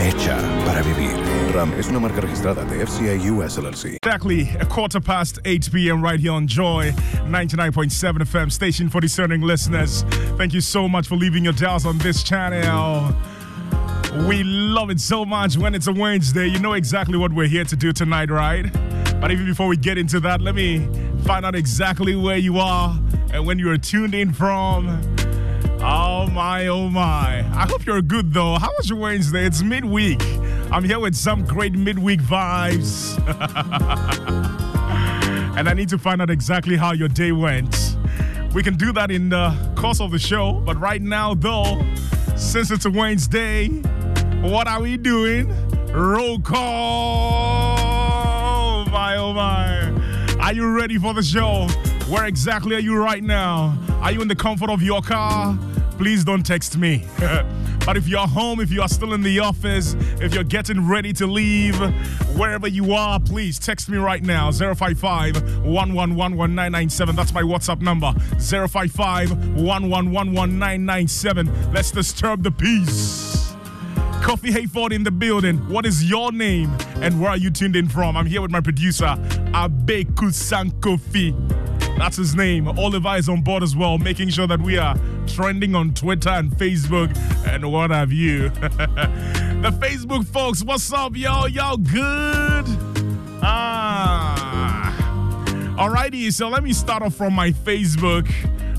Hecha para vivir. RAM es una marca registrada de FCA US LLC. Exactly a quarter past 8 p.m. right here on Joy 99.7 FM, station for discerning listeners. Thank you so much for leaving your dials on this channel. We love it so much when it's a Wednesday. You know exactly what we're here to do tonight, right? But even before we get into that, let me find out exactly where you are and when you are tuned in from. Oh my, oh my. I hope you're good though. How was your Wednesday? It's midweek. I'm here with some great midweek vibes. and I need to find out exactly how your day went. We can do that in the course of the show, but right now, though, since it's a Wednesday, what are we doing? Roll call! Oh my, oh my. Are you ready for the show? Where exactly are you right now? Are you in the comfort of your car? Please don't text me. but if you're home, if you are still in the office, if you're getting ready to leave, wherever you are, please text me right now 055 1111997. That's my WhatsApp number 055 1111997. Let's disturb the peace. Kofi Hayford in the building. What is your name and where are you tuned in from? I'm here with my producer, Abeku Sankofi. That's his name. Oliver is on board as well, making sure that we are trending on Twitter and Facebook and what have you. the Facebook folks, what's up, y'all? Y'all good? Ah. Alrighty, so let me start off from my Facebook.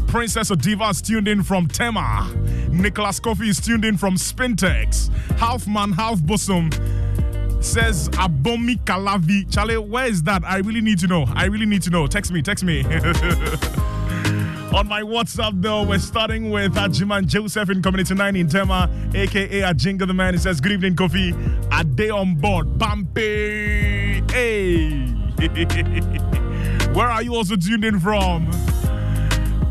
Princess Odiva is tuned in from Tema. Nicholas Kofi is tuned in from Spintex. Half man, half bosom says Abomey-Calavi. Charlie, where is that? I really need to know. I really need to know. Text me, text me. On my WhatsApp, though, we're starting with Ajiman Joseph in Community 9 in Tema, aka Ajinga the Man. He says, Good evening, Kofi. A day on board. Bampi. Hey. Where are you also tuned in from?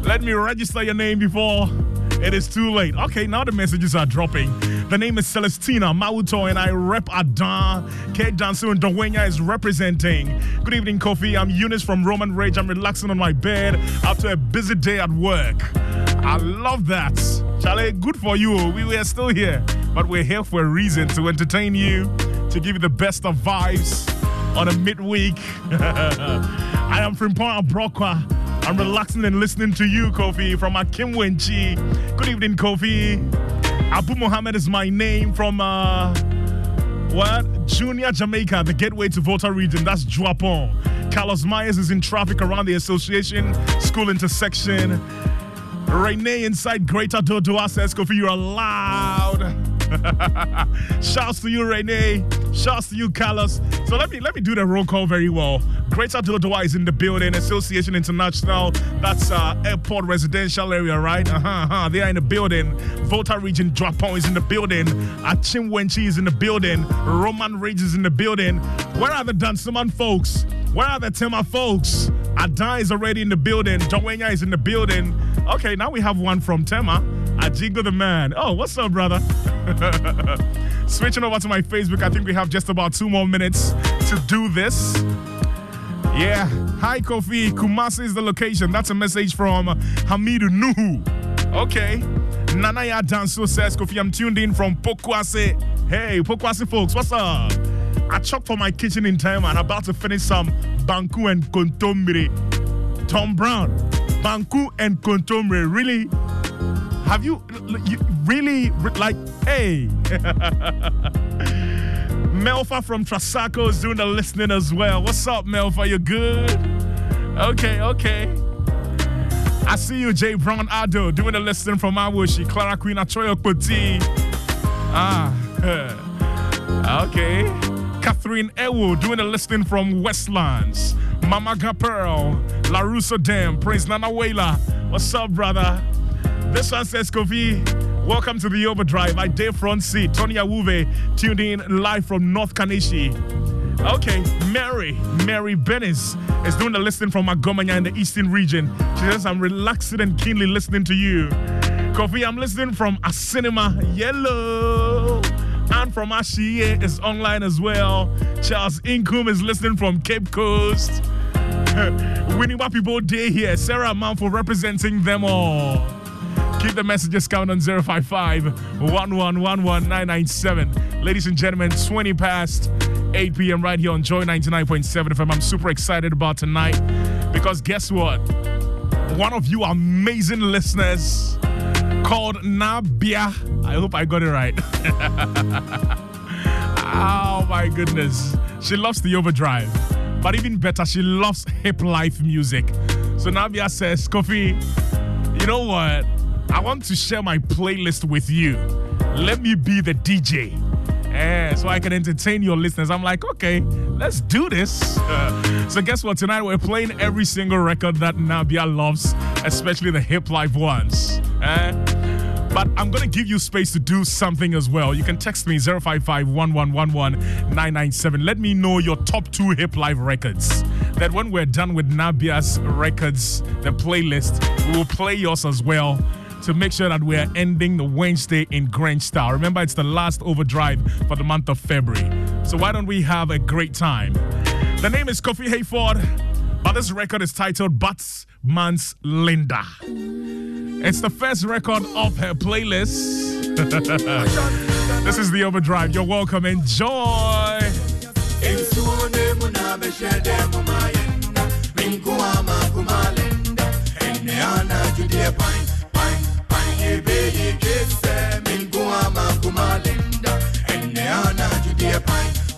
Let me register your name before it is too late. Okay, now the messages are dropping. The name is Celestina Mauto, and I rep Adan. Kate Dansu and Dawenya is representing. Good evening, Kofi. I'm Eunice from Roman Ridge. I'm relaxing on my bed after a busy day at work. I love that. Charlie, good for you. We were still here, but we're here for a reason to entertain you, to give you the best of vibes on a midweek. I am Frimpon Brokwa. I'm relaxing and listening to you, Kofi, from Akim Wenchi. Good evening, Kofi. Abu Mohammed is my name from uh, what? Junior Jamaica, the gateway to Volta region. That's Juapong. Carlos Myers is in traffic around the association school intersection. Renee inside Greater Dodowa says, Kofi, you're loud. Shouts to you, Renee. Shouts to you, Carlos. So let me let me do the roll call very well. Greater Dodowa is in the building. Association International. That's uh, airport residential area, right? Uh-huh, uh-huh. They are in the building. Volta Region Drapon is in the building. Akim Wenchi is in the building. Roman Ridge is in the building. Where are the Dansoman folks? Where are the Tema folks? Adan is already in the building. Dawenya is in the building. Okay, now we have one from Tema. Ajigo the man. Oh, what's up, brother? Switching over to my Facebook, I think we have just about two more minutes to do this. Yeah. Hi, Kofi. Kumasi is the location. That's a message from Hamidu Nuhu. Okay. Nanaya Danso says, Kofi, I'm tuned in from Pokuase. Hey, Pokuase folks, what's up? I chopped for my kitchen in time and about to finish some Banku and Kontomire. Tom Brown, Banku and Kontomire. Really? Have you, you really like? Hey, Melfa from Trasaco is doing the listening as well. What's up, Melfa? You good? Okay, okay. I see you, Jay Brown Ado, doing the listening from Awoshie, Clara Queen Achoyo Poti. Ah, okay. Catherine Ewo doing the listening from Westlands. Mama Gapearl, LaRusso Dam, Prince Nanawela. What's up, brother? This one says, Kofi, welcome to the overdrive. I day front seat. Tony Awuve tuned in live from North Kaneshie. Okay, Mary, Mary Bennis is doing the listening from Magomanya in the eastern region. She says, I'm relaxed and keenly listening to you. Kofi, I'm listening from a cinema yellow. And from Ashie is online as well. Charles Inkum is listening from Cape Coast. Winnie people day here. Sarah Manfo representing them all. Keep the messages coming on 055 1111997. Ladies and gentlemen, 20 past 8 p.m. right here on Joy 99.7 FM. I'm super excited about tonight because guess what? One of you amazing listeners called Nabia. I hope I got it right. oh my goodness. She loves the overdrive. But even better, she loves hip life music. So Nabia says, Kofi, you know what? I want to share my playlist with you. Let me be the DJ. Eh, so I can entertain your listeners. I'm like, okay, let's do this. Uh, so guess what? Tonight we're playing every single record that Nabia loves, especially the hip life ones. Eh? But I'm to give you space to do something as well. You can text me 055 Let me know your top two hip life records. That when we're done with Nabia's records, the playlist, we will play yours as well to make sure that we're ending the Wednesday in Grand style. Remember, it's the last overdrive for the month of February. So why don't we have a great time? The name is Kofi Hayford, but this record is titled Butts Man's Linda. It's the first record of her playlist. this is the overdrive. You're welcome. Enjoy. Kese, Mingua Makumalinda, and Neana Judia Pine.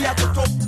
see a toto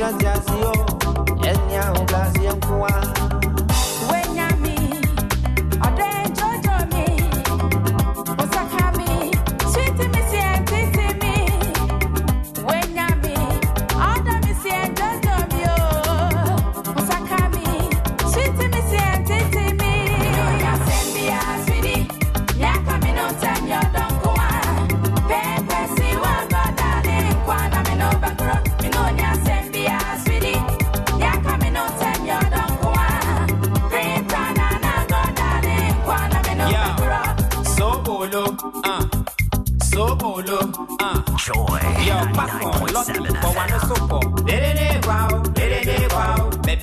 gracias Dios, el ñao gracias Juan.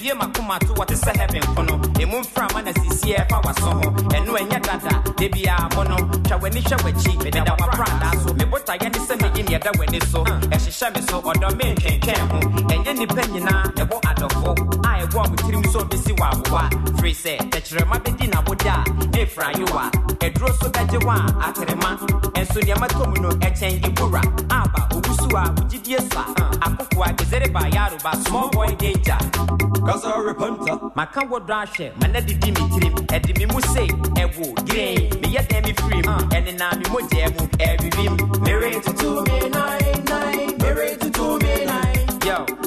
fie makomato wɔte sɛ heaven kono ɛmu mframa na sisie ɛfa w'aso ho. Ɛno ɛnyɛ dada da biaa mo no hwɛ w'ani hwɛ w'akyi mededa w'apradaa so. Mebotaeɛ ne sɛ me im yɛda w'ani so. Hmm. Ɛhyehyɛ me so ɔdɔ me nkɛnkɛn ho. Ɛnyɛ nnipa nyinaa ɛwɔ adɔfo a ɛwɔ a mo tirim so bɛsi wɔ awowa firi sɛ tɛkyerɛma bɛdi na wode a ne ɛfirayewa ɛduro so bɛgye wo a aterema ɛnso nneɛma tɔ mu no ɛkyɛn ibura aba obusu a wogyidie so a akukua gezere ba yaro ba small boy danger. Kasa repenta. Maka wodo ahwɛ mana didi mi tirim ɛdi mi mu se ɛwo green mi yɛ dɛm mi firim ɛni na mi mo jɛ mu ɛwivim. Mere tutu mi nine nine mere tutu mi nine. Yo.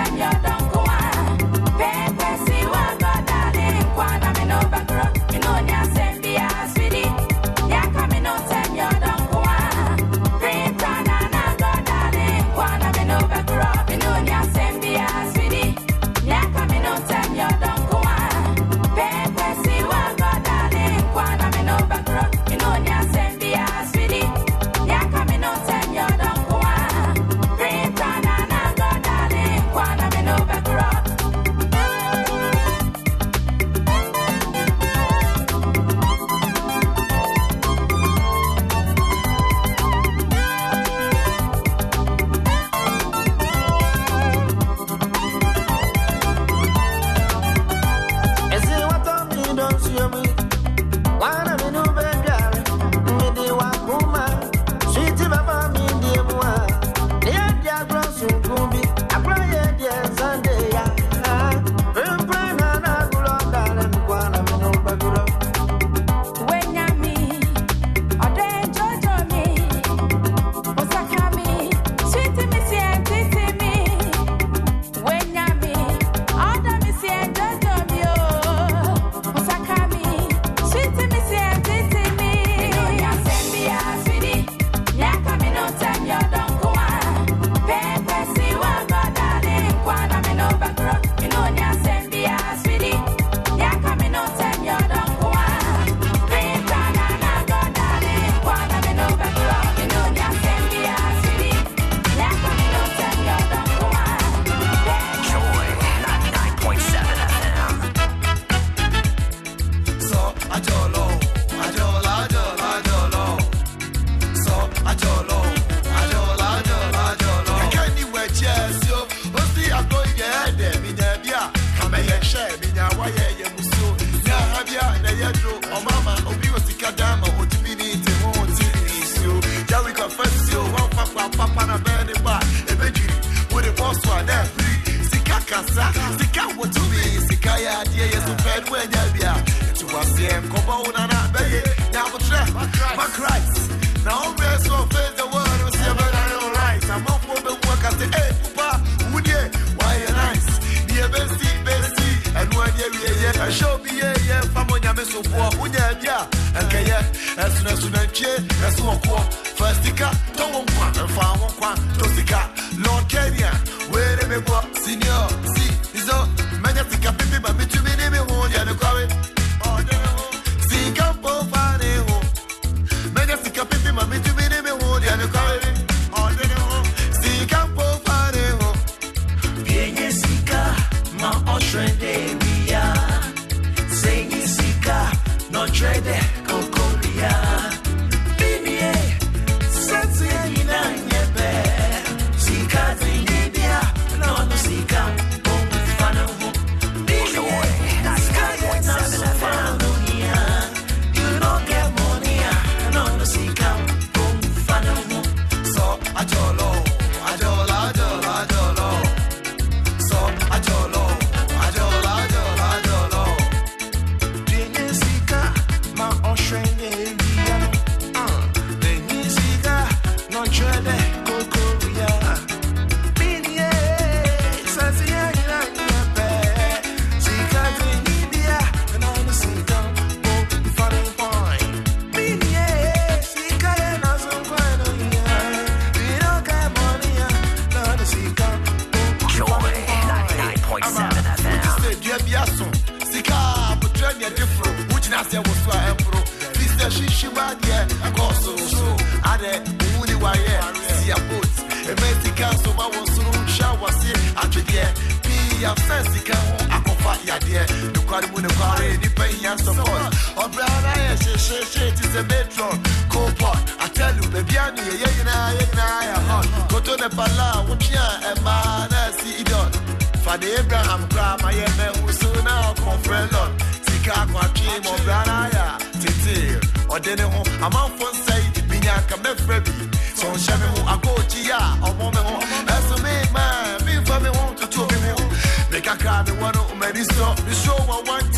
ɛrisɔ show I want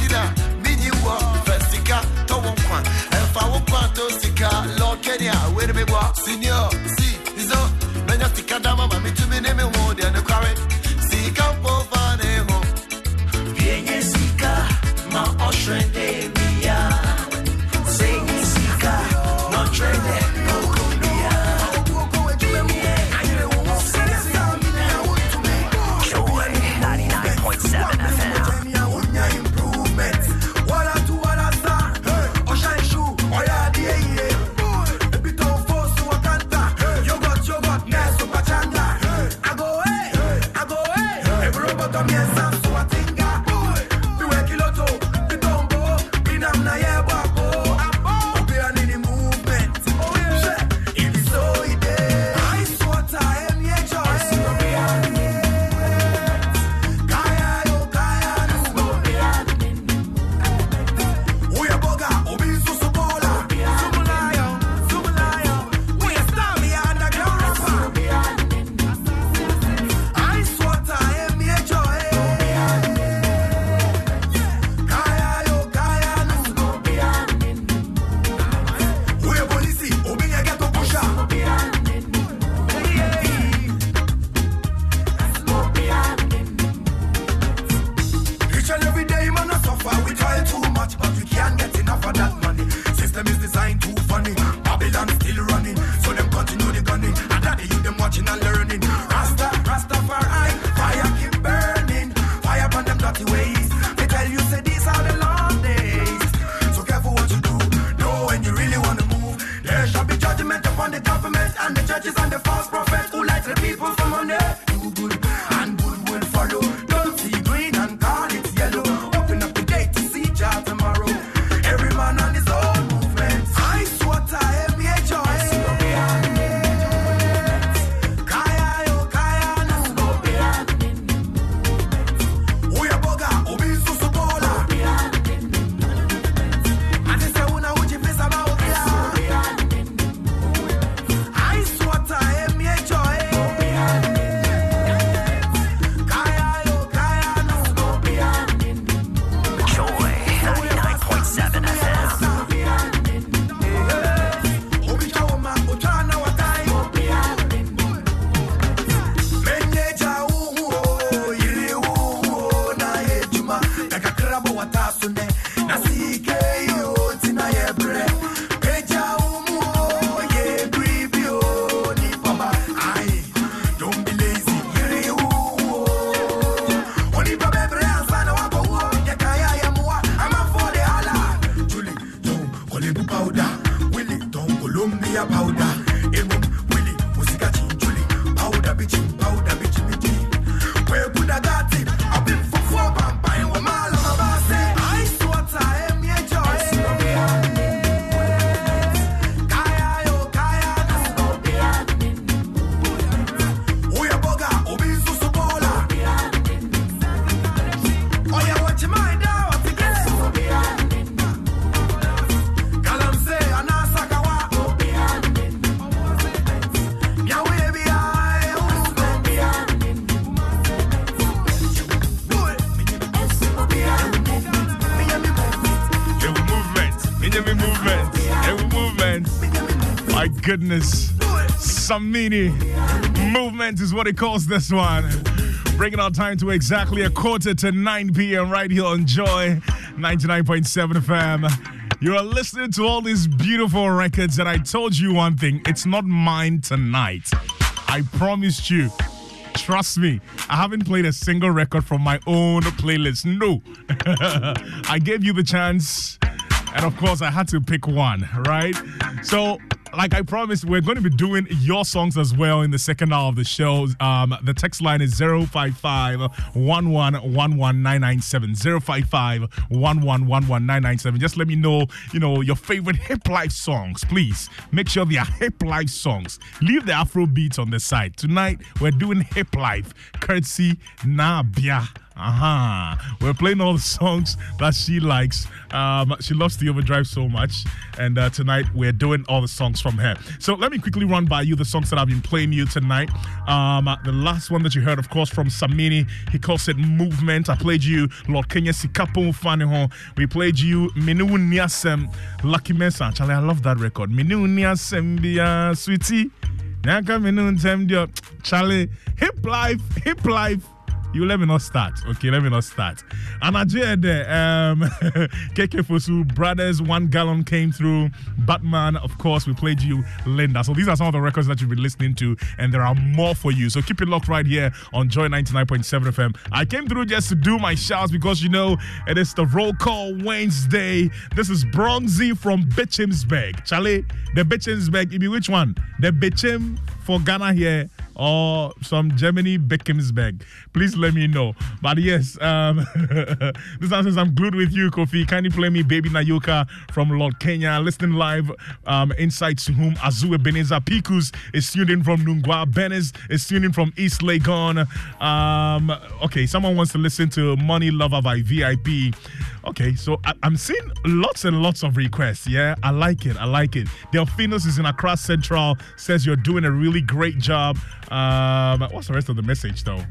minyi wɔ fɛ sika tɔwɔ nkwa ɛfa wo kwanto sika lɔ kɛnia wɛrɛ mi bɔ senior si nso mɛnya sika dama me mi tumi name Goodness. Samini movement is what it calls this one. Bringing our time to exactly a quarter to 9 p.m. right here on Joy 99.7 FM. You are listening to all these beautiful records, and I told you one thing it's not mine tonight. I promised you. Trust me, I haven't played a single record from my own playlist. No. I gave you the chance, and of course, I had to pick one, right? So, like I promised, we're going to be doing your songs as well in the second hour of the show. Um, the text line is 055 1111997. 055 1111997. Just let me know, you know, your favorite hip life songs, please. Make sure they are hip life songs. Leave the Afro beats on the side. Tonight, we're doing hip life, courtesy Nabia. Uh-huh. We're playing all the songs that she likes. Um, she loves the overdrive so much. And uh, tonight we're doing all the songs from her. So let me quickly run by you the songs that I've been playing you tonight. Um, the last one that you heard, of course, from Samini, he calls it Movement. I played you Lord Kenya Sikapo Faniho. We played you Minu Niasem Lucky Mesa. Charlie, I love that record. Minu Niasem Bia Sweetie. Nyaka Minu. Charlie, hip life, hip life you let me not start. Okay, let me not start. And there, um, KK Fosu Brothers, One Gallon came through. Batman, of course, we played you Linda. So these are some of the records that you've been listening to, and there are more for you. So keep it locked right here on Joy 99.7 FM. I came through just to do my shouts because you know it is the roll call Wednesday. This is Bronzy from Bitchimsburg. Charlie, the Bitchimsburg, be which one? The Bitchim for Ghana here or some Germany Beckhamsberg, please let me know. But yes, um, this answers I'm glued with you, Kofi. Kindly play me Baby Nayoka from Lord Kenya. Listening live um, inside Suhum. Azue Beneza Pikus is in from Nungwa. Benes is in from East Legon. Um, okay, someone wants to listen to Money Lover by VIP. Okay, so I, am seeing lots and lots of requests. Yeah, I like it. I like it. Delphinos is in Accra Central, says you're doing a really great job. Um, what's the rest of the message though?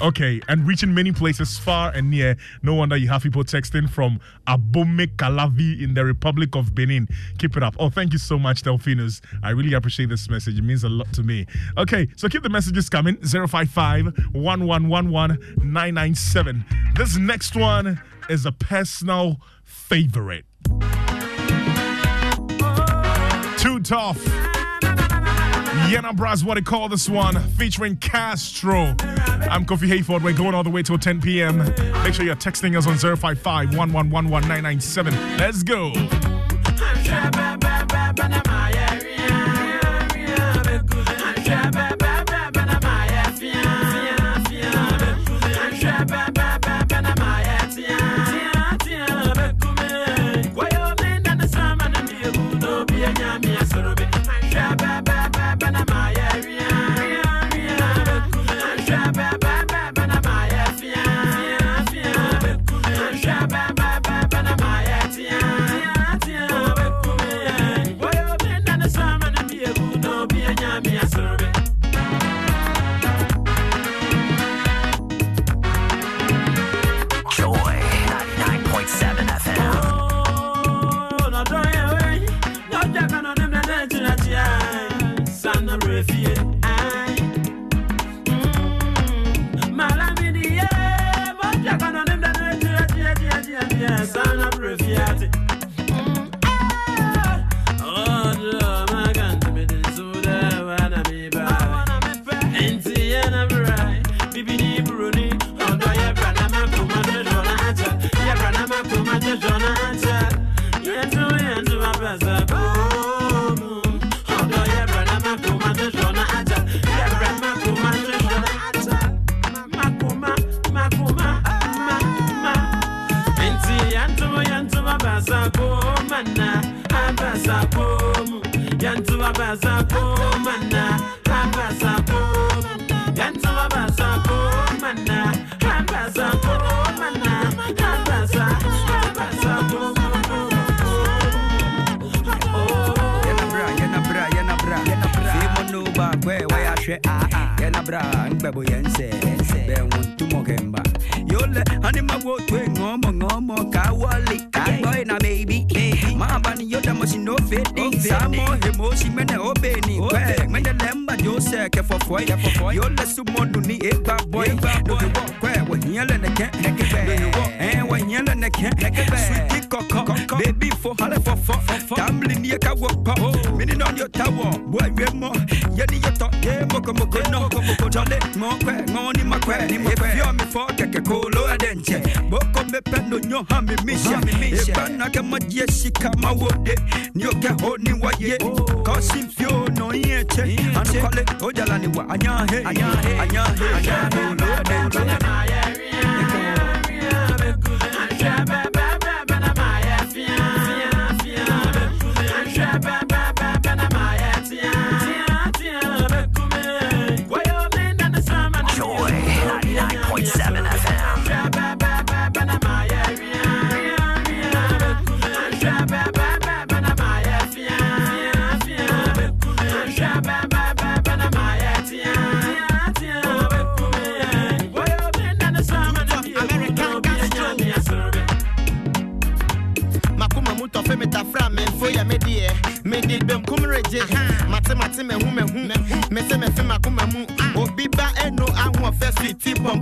Okay, and reaching many places far and near. No wonder you have people texting from Abome Kalavi in the Republic of Benin. Keep it up. Oh, thank you so much, Delphinos. I really appreciate this message. It means a lot to me. Okay, so keep the messages coming 055 1111 997. This next one is a personal favorite. Too tough. Yena Bras, what they call this one, featuring Castro. I'm Kofi Hayford. We're going all the way till 10 p.m. Make sure you're texting us on 055 1111997. Let's go.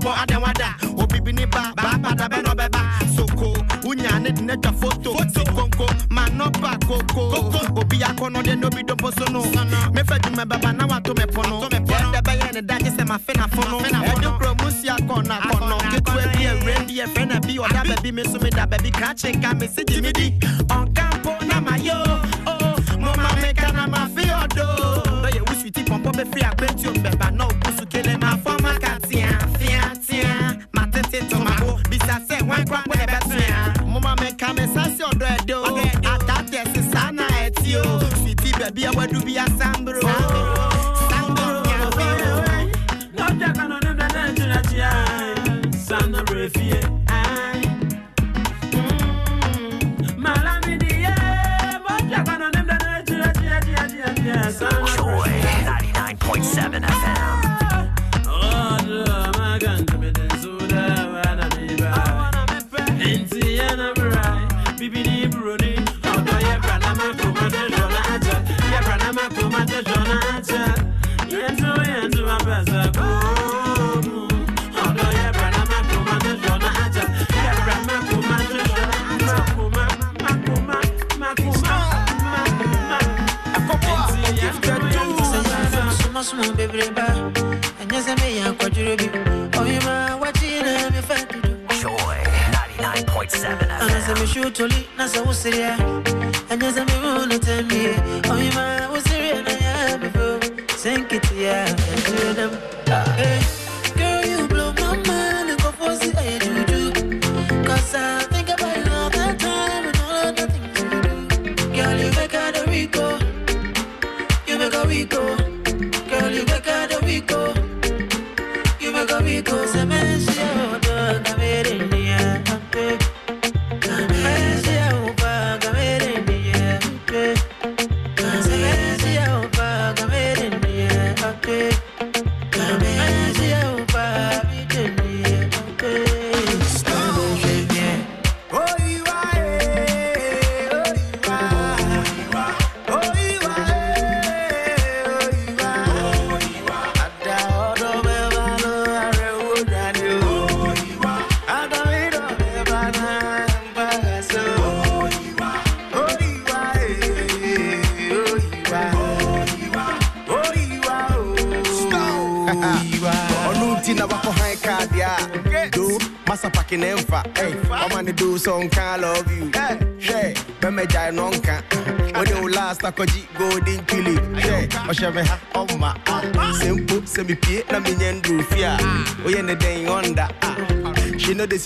for Adam Wada, Obibini Ba, Baba Dabeno Beba, Soko, Unya Net Neta Photo, Conco, Manopa Coco, Obia Cono, then Nobi Doposono, Mefet, my Baba Nawato Mepono, the Bayan, the Dagis, and my Fenafono, and the Promusia Cona, Cono, get to a beer, Randy, a friend, a bee, or that baby, Miss sumida baby, catching, come and see the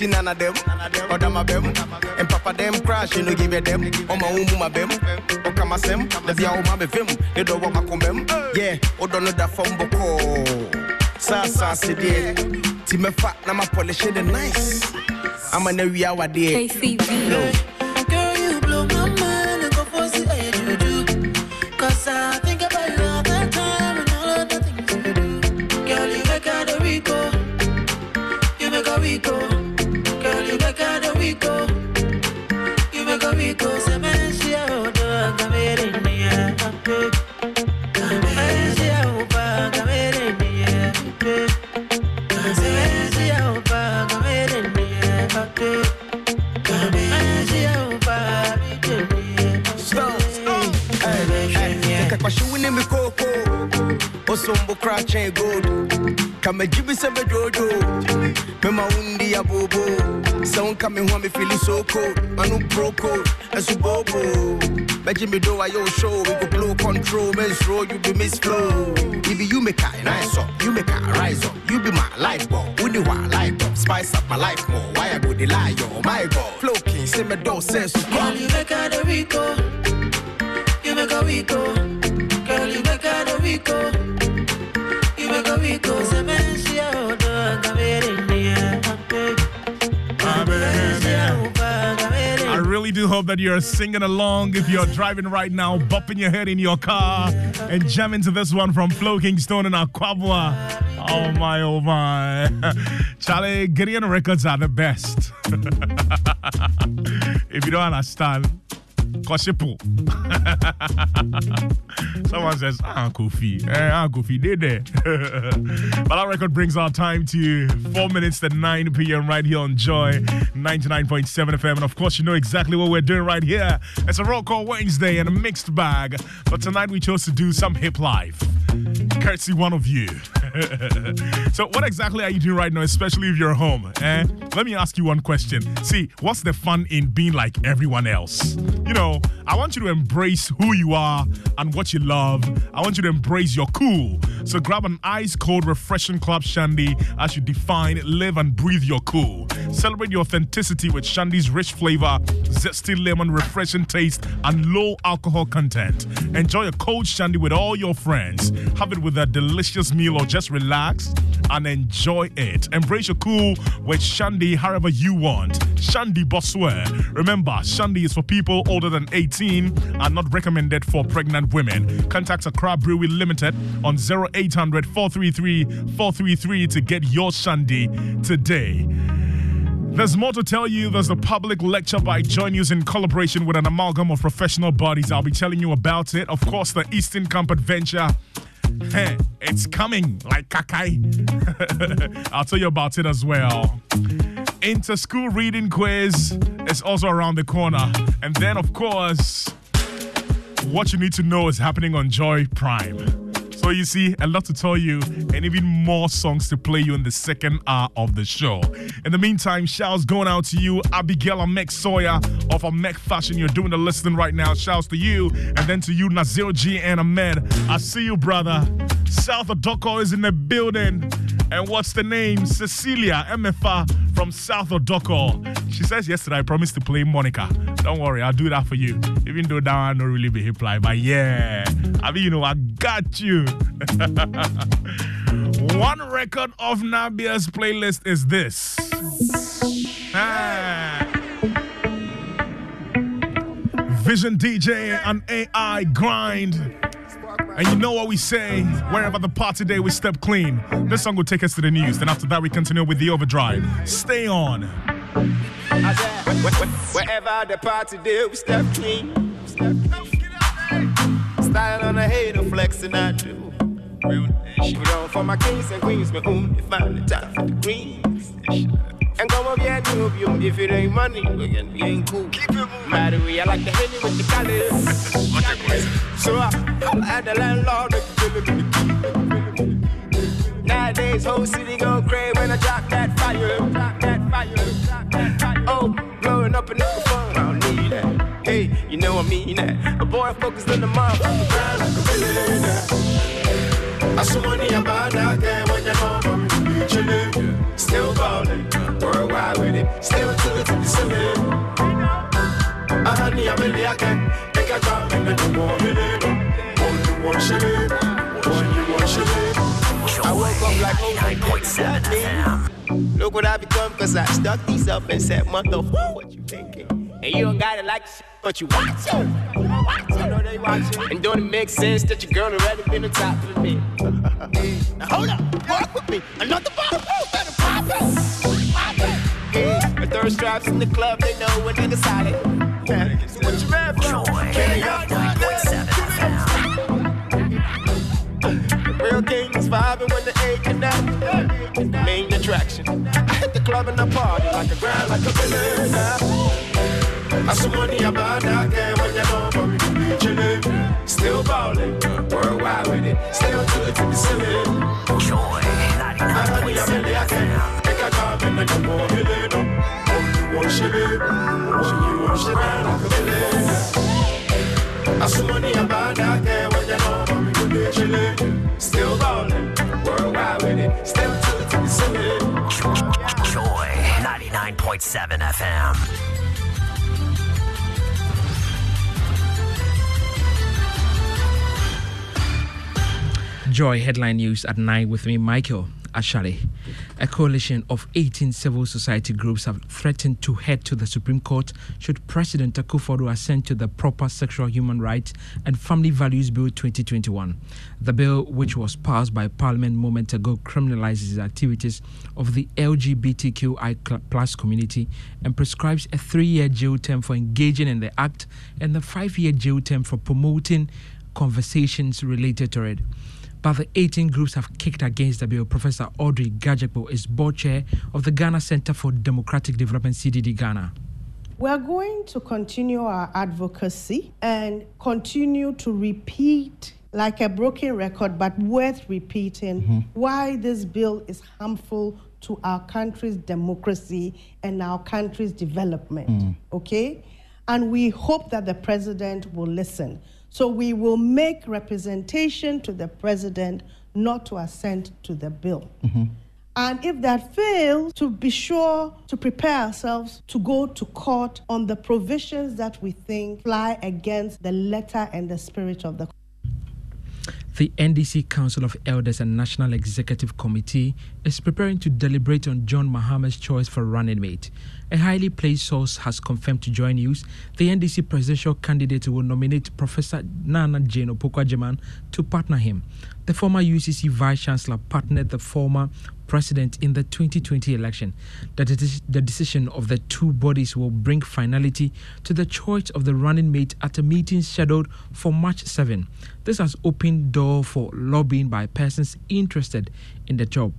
see none of them. Or them a them. And papa them crash, you know give them. On my own mama them. Or oh, come as them. The via oma be. They don't want my come Yeah, or don't know that phone boko. Sa sa si de. Ti fat na ma polish it nice. I'm an area wa de. KCV. Kra kyɛn gold kama gyibi sɛ bɛdwoodwo mema wo ndi abobo sɛ wonka me ho a mefili so cold ano broko ɛso bobo. Bɛgye me do ayɛ yo show we go blow control. Mensuro you be miss flow be you make I rise up you make I rise up. You be my life bulb ne hɔ a light bulb. Spice up my life more why I go dey lie yo oh my god. Flow king sɛ me do so. Girl, you make the Rico. You make her Rico. Girl, you make the Rico. I really do hope that you're singing along if you're driving right now, bopping your head in your car, and jamming to this one from Flowking Stone and Aquabua. Oh my, oh my. Charlie, Gideon records are the best. if you don't understand, Koshipu. Someone says, ah, Kofi. Eh, ah, Kofi, they there. but our record brings our time to 4 minutes to 9 p.m. right here on Joy 99.7 FM. And of course, you know exactly what we're doing right here. It's a roll call Wednesday and a mixed bag. But tonight we chose to do some hip life. Courtesy one of you. so, what exactly are you doing right now, especially if you're home? Eh? Let me ask you one question. See, what's the fun in being like everyone else? You know, I want you to embrace who you are and what you love. I want you to embrace your cool. So, grab an ice cold, refreshing club shandy as you define, live, and breathe your cool. Celebrate your authenticity with shandy's rich flavor, zesty lemon, refreshing taste, and low alcohol content. Enjoy a cold shandy with all your friends. Have it with a delicious meal or just relax and enjoy it. Embrace your cool with Shandy however you want. Shandy Bosware. Remember, Shandy is for people older than 18 are not recommended for pregnant women. Contact Accra Brewery Limited on 0800 433 433 to get your Shandy today. There's more to tell you. There's a public lecture by Joy News in collaboration with an amalgam of professional bodies. I'll be telling you about it. Of course, the Eastern Camp Adventure. Hey, it's coming like Kakai. I'll tell you about it as well. Inter school reading quiz is also around the corner. And then, of course, what you need to know is happening on Joy Prime. So you see, a lot to tell you, and even more songs to play you in the second hour of the show. In the meantime, shouts going out to you, Abigail Amek Sawyer of Amek Fashion. You're doing the listening right now. Shouts to you, and then to you, Nazir G and Ahmed. I see you, brother. South of Doko is in the building. And what's the name? Cecilia MFA from South of Doko. She says yesterday I promised to play Monica. Don't worry, I'll do that for you. Even though that one don't really be hip like, but yeah. I mean, you know, I got you. One record of Nabia's playlist is this. Ah. Vision DJ and AI grind. And you know what we say, wherever the party day, we step clean. This song will take us to the news. Then after that, we continue with the overdrive. Stay on. Wherever the party day, we step clean. Style on the hater, flexing I do. Put on for my kings and queens, they find the time for the greens. And come up here, new you. If it ain't money, we ain't- we ain't cool. Keep it moving. By the way, I like the henny with the colors. So I, I had the landlord, make you feel it. Nowadays, whole city go crazy when I drop that fire. Drop that fire. Drop that fire. Oh, blowing up a nigga phone, I don't need that. Hey, you know I mean that. A boy focused on the motherfucker, grind like a billionaire. I saw money about that when you know I'm chillin'. Still ballin', worldwide with it. Still to the ceiling. A honey, I'm in the again. Think I got me, you want me, One you want shilling, one you want shilling. I woke up like, oh, 99.7 FM. Look what I become, cause I stuck these up and said, motherfucker, what you thinking? And you don't got it like shit, but you watching. I know they watching. And don't it make sense that your girl already been on top of me? now hold up, walk with me. Another oh, better pop it. Pop the third straps in the club, they know when niggas solid. So what you mad for? Joy Can y'all do 99.7 FM. Real kings vibing when the eight connect. Main attraction. I hit the club and the party like a grand, like a billionaire. I saw money about that game when you know I'm chillin'. Still ballin', to the ceiling. Joy 99.7 FM. Make a car, make a more million. Only one shilling. Only one shilling. Like a million. As money about that girl when you know I'm good day chilling. Still ballin', worldwide with it. Still to the to the ceiling. Joy 99.7 FM. Joy headline news at 9 with me, Michael Ashari. A coalition of 18 civil society groups have threatened to head to the Supreme Court should President Akufo-Addo assent to the Proper Sexual Human Rights and Family Values Bill 2021. The bill, which was passed by Parliament moments ago, criminalizes the activities of the LGBTQI plus community and prescribes a three-year jail term for engaging in the act and a five-year jail term for promoting conversations related to it but the 18 groups have kicked against the bill. Professor Audrey Gadzekpo is board chair of the Ghana Center for Democratic Development, CDD Ghana. We're going to continue our advocacy and continue to repeat like a broken record, but worth repeating mm-hmm. why this bill is harmful to our country's democracy and our country's development. Mm. Okay? And we hope that the president will listen. So we will make representation to the president not to assent to the bill. Mm-hmm. And if that fails, to be sure to prepare ourselves to go to court on the provisions that we think fly against the letter and the spirit of the the NDC Council of Elders and National Executive Committee is preparing to deliberate on John Mahama's choice for running mate. A highly placed source has confirmed to Joy News the NDC presidential candidate will nominate Professor Nana Jane Opoku to partner him. The former UCC Vice Chancellor partnered the former president in the 2020 election. That the decision of the two bodies will bring finality to the choice of the running mate at a meeting scheduled for March 7. This has opened door for lobbying by persons interested in the job.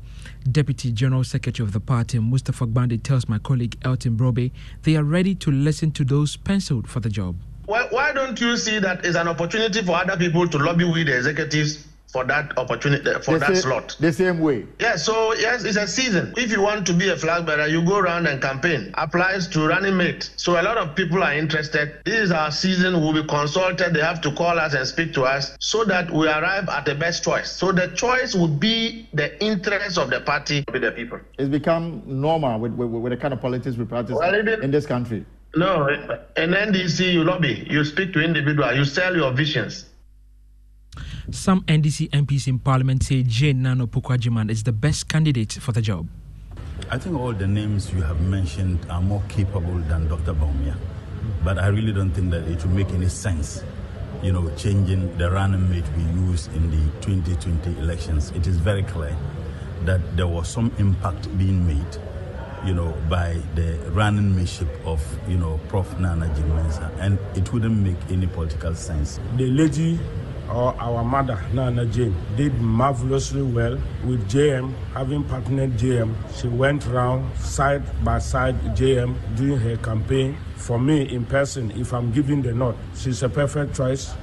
Deputy General Secretary of the party, Mustafa Gbande, tells my colleague Elton Brobbey they are ready to listen to those penciled for the job. Why, why don't you see that as an opportunity for other people to lobby with the executives for that opportunity for the that same, slot. The same way. Yeah, so yes, it's a season. If you want to be a flag bearer, you go around and campaign. Applies to running mate. So a lot of people are interested. This is our season. We'll be consulted. They have to call us and speak to us so that we arrive at the best choice. So the choice would be the interest of the party with the people. It's become normal with, with, with the kind of politics we practice well, in this country. No, in NDC you lobby, you speak to individual, you sell your visions. Some NDC MPs in Parliament say Jane Nana Opoku-Agyemang is the best candidate for the job. I think all the names you have mentioned are more capable than Dr. Bawumia. But I really don't think that it will make any sense, you know, changing the running mate we used in the 2020 elections. It is very clear that there was some impact being made, you know, by the running mateship of, you know, Prof. Nana Mensa, and it wouldn't make any political sense. The lady or our mother, Nana Jane, did marvelously well with JM, having partnered JM. She went round side by side JM doing her campaign. For me, in person, if I'm giving the nod, she's a perfect choice.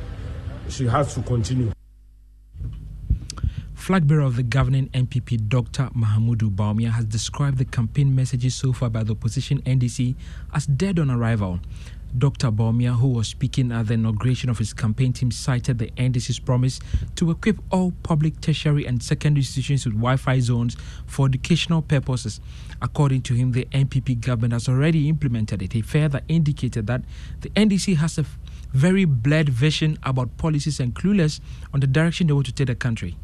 She has to continue. Flag bearer of the governing NPP, Dr. Mahamudu Bawumia, has described the campaign messages so far by the opposition NDC as dead on arrival. Dr. Bawumia, who was speaking at the inauguration of his campaign team, cited the NDC's promise to equip all public, tertiary, and secondary institutions with Wi Fi zones for educational purposes. According to him, the NPP government has already implemented it. He further indicated that the NDC has a very blurred vision about policies and clueless on the direction they want to take the country.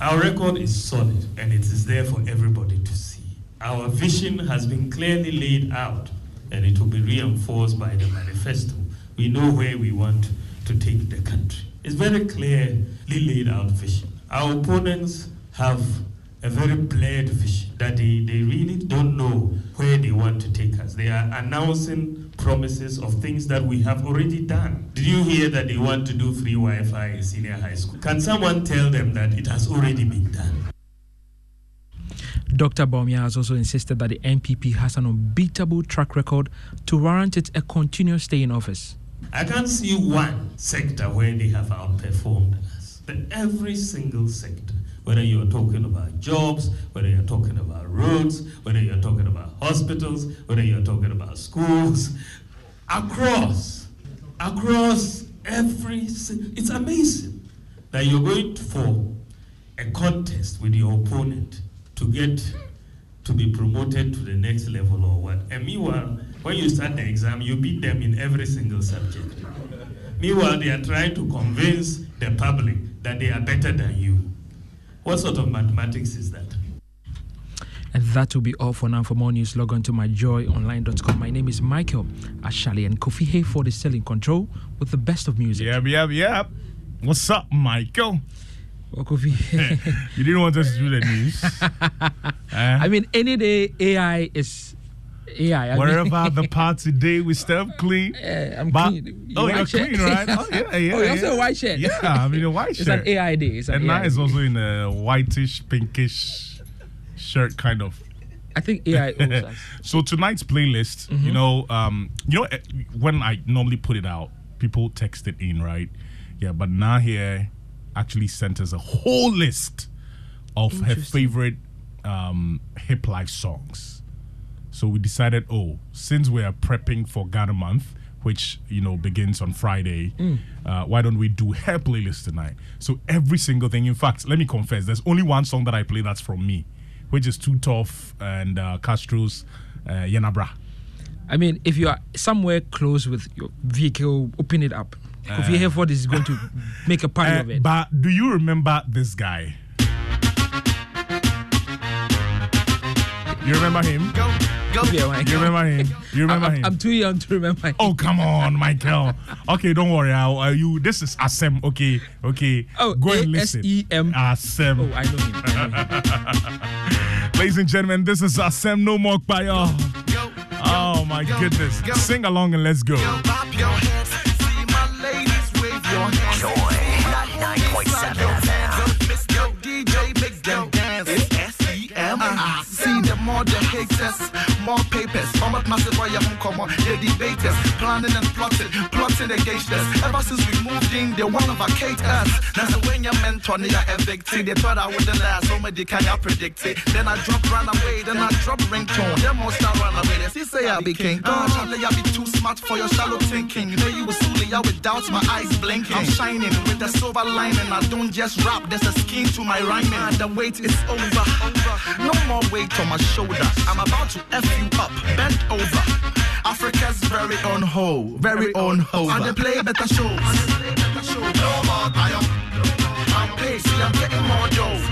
Our record is solid and it is there for everybody to see. Our vision has been clearly laid out and it will be reinforced by the manifesto. We know where we want to take the country. It's very clearly laid out vision. Our opponents have a very blurred vision that they, they really don't know where they want to take us. They are announcing promises of things that we have already done. Did you hear that they want to do free Wi Fi in senior high school? Can someone tell them that it has already been done? Dr. Bawumia has also insisted that the NPP has an unbeatable track record to warrant it a continuous stay in office. I can't see one sector where they have outperformed us. But every single sector whether you're talking about jobs, whether you're talking about roads, whether you're talking about hospitals, whether you're talking about schools, across, across every, it's amazing that you're going for a contest with your opponent to get to be promoted to the next level or what. And meanwhile, when you start the exam, you beat them in every single subject. Meanwhile, they are trying to convince the public that they are better than you. What sort of mathematics is that? And that will be all for now. For more news, log on to myjoyonline.com. My name is Michael Ashali, and Kofi Hayford is still in control with the best of music. Yep, yep, yep. What's up, Michael? You didn't want us to do the news. I mean, any day AI is AI. I Wherever mean, the party day, we stay clean. Yeah, I'm But- clean. Oh, white you're shirt? clean, right? Oh, yeah, yeah. Oh, you're also yeah. a white shirt. Yeah, I mean a white It's shirt. It's an AI day. It's an and AI now it's also in a whitish, pinkish shirt, kind of. I think AI owes us. so tonight's playlist, you know, um, you know, eh, when I normally put it out, people text it in, right? Yeah, but now here actually sent us a whole list of her favorite um, hip life songs. So we decided, oh, since we are prepping for Ghana month, which you know begins on Friday, Mm. uh, why don't we do her playlist tonight? So every single thing. In fact, let me confess, there's only one song that I play that's from me, which is Too Tough and uh, Castro's uh, Yenabra. I mean, if you are somewhere close with your vehicle, open it up. Kofi Uh, Hayford is going to make a party Uh, of it. But do you remember this guy? You remember him? Go, You remember him? You remember I'm, him? I'm too young to remember. Him. Oh come on, Michael. Okay, don't worry. I'll, uh, you. This is Asem. Okay, okay. Oh, go and listen. A-S-E-M. Asem. Oh, I know him. I know him. Ladies and gentlemen, this is Asem No More by Oh my goodness. Sing along and let's go. More the haters, more papers. Mama massive why you come on. The debaters planning and plotting, plotting against us. Ever since we moved in, they want to vacate us. That's the when your mentor they are evicted. They thought I wouldn't last, so many can I predict it. Then I drop run away, then I drop ringtone. Them most I run away. They still say I be king. Oh, Charlie, I be too smart for your shallow thinking. You know you was silly, I without my eyes blinking. I'm shining with the silver lining. I don't just rap, there's a scheme to my rhyming. The wait is over. No more weight on my shoulder. I'm about to F you up, bend over. Africa's very own hoe, very own hoe. And they play better shows. No more. I'm paid, I'm getting more dough.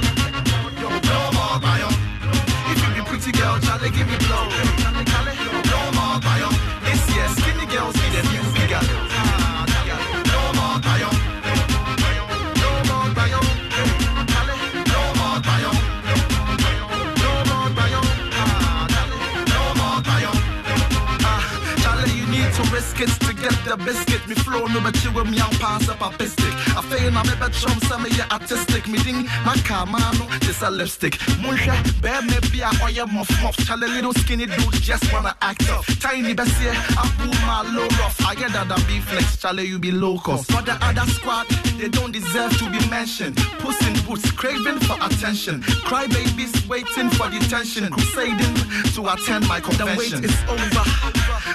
To to get the biscuit. Me flow no but you with me and pass up a pistic. I feel na me bet chum some me ya artistic. Me ding my car mano, this a lipstick. Munche, bear me be a oya muff muff. Charlie little skinny dude just wanna act up. Tiny bessie, I pull my low rough. I get that I be flex, Charlie you be low cost. For the other squad, they don't deserve to be mentioned. Puss in boots, craving for attention. Cry babies waiting for detention. Crusading to attend my convention. The wait is over.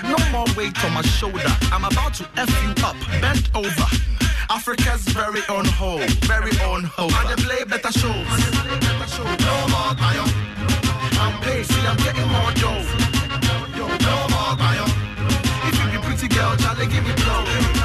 No more weight on my shoulder. I'm about to F you up, bend over. Africa's very own hoe, very own hoe. And they play better shows. No more bio. I'm paid, see I'm getting more dough. No more bio. If you be pretty girl, Charlie give me blow.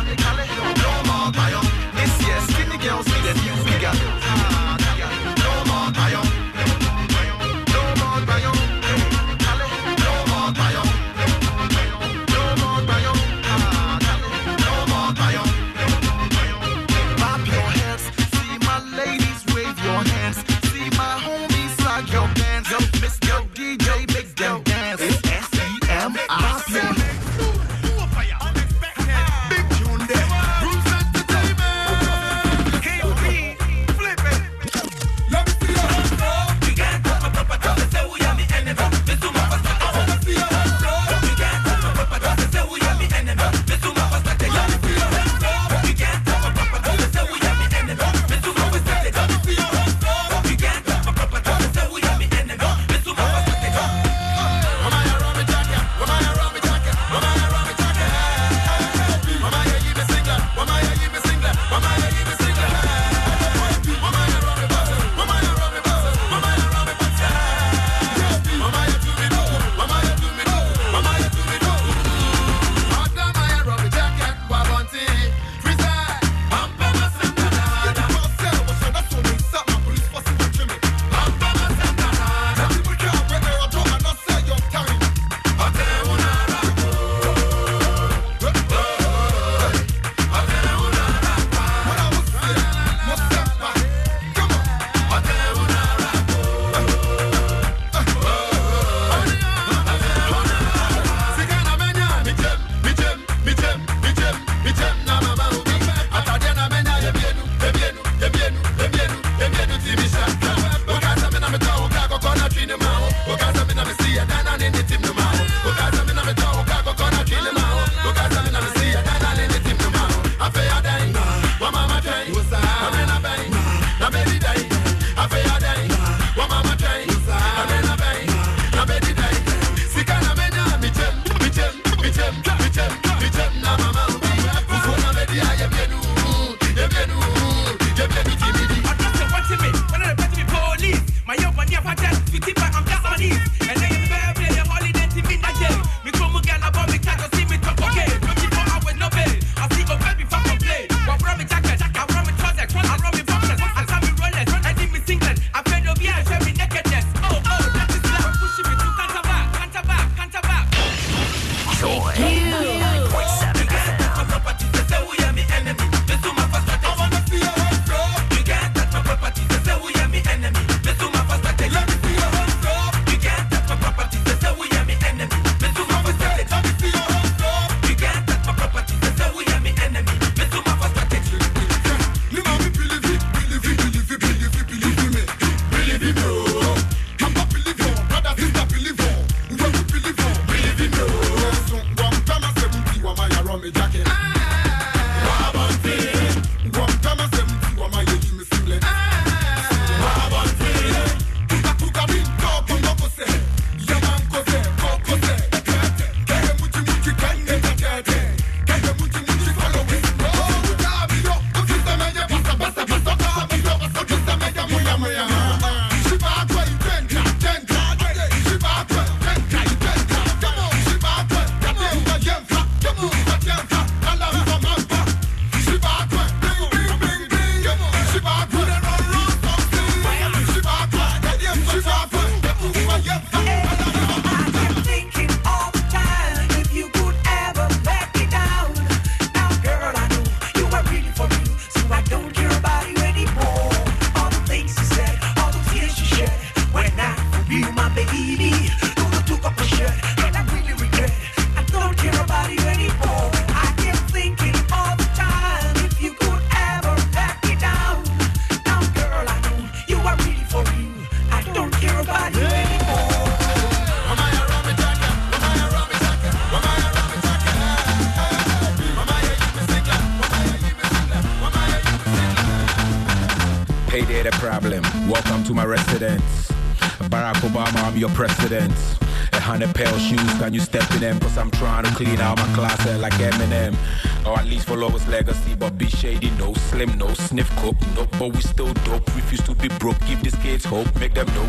to my residence. Barack Obama, I'm your president. A hundred pair of shoes, can you step in them? Cause I'm trying to clean out my closet like Eminem. Or at least follow his legacy, but be shady, no slim, no sniff coke, no, but we still dope. Refuse to be broke, give these kids hope, make them know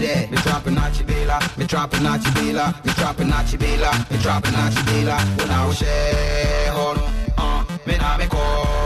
Dire, me trapping na chibila, me trapping na chibila, me trapping na chibila, me trapping na chibila. When I was uh, me na me kono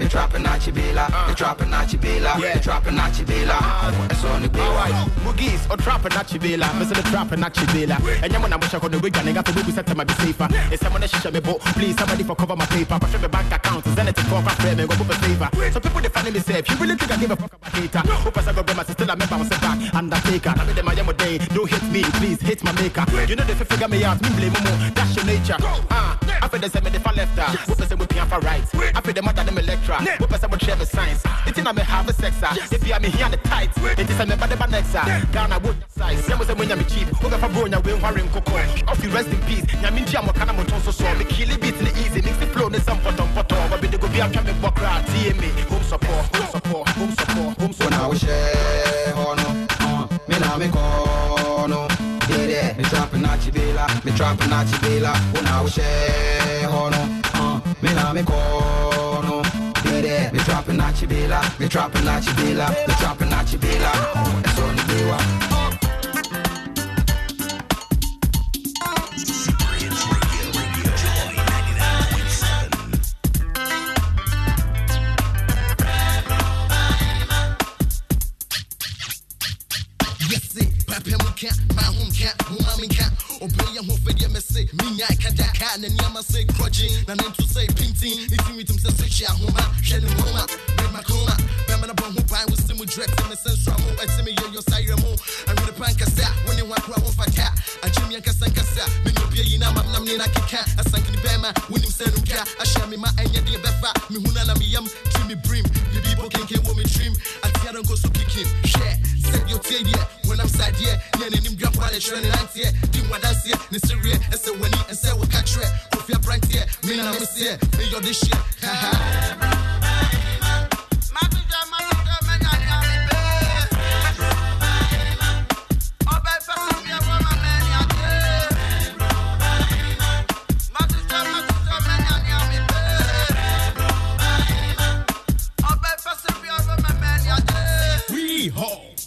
Me trapping na chibila, me uh. trapping na chibila, me trapping na chibila. Uh. That's on the way. Mugis or trapping at Chibela, Mr. the trapping at Chibela. And you want to wish I could wig and I got to be set to my be safer. If someone is me boat, please somebody for cover my paper. But my bank account is anything for my friend and go a favor. So people define me safe. You really think I give a fuck about data? Hope I go my sister, I remember was back. Undertaker, I'm in the Miami day. Don't hit me, please hit my maker. You know if you figure me out, me blame more. That's your nature. Ah, I feel the same if I left her. What person would be for right? I feel the mother them electra. What person would share the science? It's in a have a sex. If you are me here on the tight, it is a member the next. Ghana would size. Yamo se mwenya me cheap. Oga fa bro nya we hware nkoko. Off you rest in peace. Nya minti amo kana mo tonso so. Me kill it beat the easy. Mix the flow ne some potom poto. Wa bi de go bi atwa me bokra. TMA. Home support, home support, home support, home support. When I was share eh, hono. Oh, uh, me na me kono. Dede. Me trapping na chibela. Me trapping na chibela. When I was share eh, hono. Oh, uh, me na me kono. Dede. Me trapping na chibela. Me trapping na chibela. Me trapping na chibela. That's on the way wa. na nneɛma sɛ krɔgye na ne nto sɛ pintin. Ne timitim sɛ sɛhye ahoma hwɛ ne nhoma bɛma koma bɛma no bɔ ho ban wo se mu dwerɛ te me sɛ nsora mo ɛte me yɛyɔ sa yerɛ mu awere pa nkɛsɛ a wo ne ho akora ho mfata agye me ankasa nkasa mene obia yi na mamnam ne nakeka asankene bɛma wonim sɛ no nka ahyɛ me ma ɛnyɛ deɛ bɛfa mehu no na meyam twi me brim. Bibibo kenken wɔ me trim ateara nkɔ so kikim hwɛ sɛdeɛ ɔtie deɛ honam sadeɛ ne ananim dwapo a chance here, ni siri, and say when he and say we catch it. Kofi Brent here, me na miss here, me your dish here.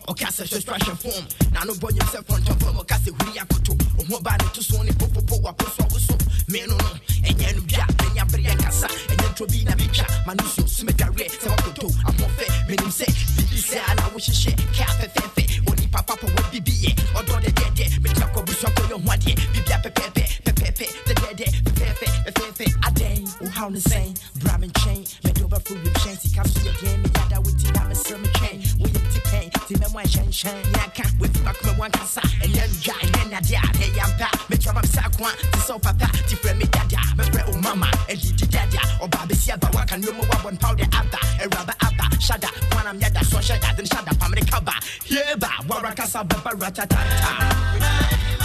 Okay, I said, just trash and form. Now, nobody himself on top of a castle. We are to ɔho ba ne to so ne popopo wapo so a wo so me no. Ɛnyɛ no dwa ɛnya bere ɛnkasa ɛnyɛ ntɔ bi na metwa ma no so so medwareɛ sɛ wakoto ahoɔfɛ menim sɛ biribi sɛ na wohyehyɛ ka fɛfɛɛfɛ onipa papa wɔ bibiyɛ ɔdɔ dɛdɛdɛ metena kɔ busua kɔyɛ ho adeɛ bibia pɛpɛɛpɛ pɛpɛɛpɛ adɛn wohaw ne sɛn bra me nkyɛn mɛde wobɛfo wiem hyɛn sika so yɛ deɛ meyada woti na mesrɛ me twɛn woyɛ nti pɛn nti mɛmɔ ɛhyɛnhyɛn yɛaka wafi makoma mu ankasa ɛnyɛ ndwa ɛnyɛ nadeɛ a na ɛyɛ mpa mɛtwa mam sɛ akoa te sɛ wo papa ti frɛ me dada mɛfrɛ wo mama ɛdidi dada. Ɔba bɛsi aba waka nneɔma wabɔ powder aba awuraba aba shada kwanam yɛda so hyɛda den shada pamene kaba yeba warakasa bɛba ratatata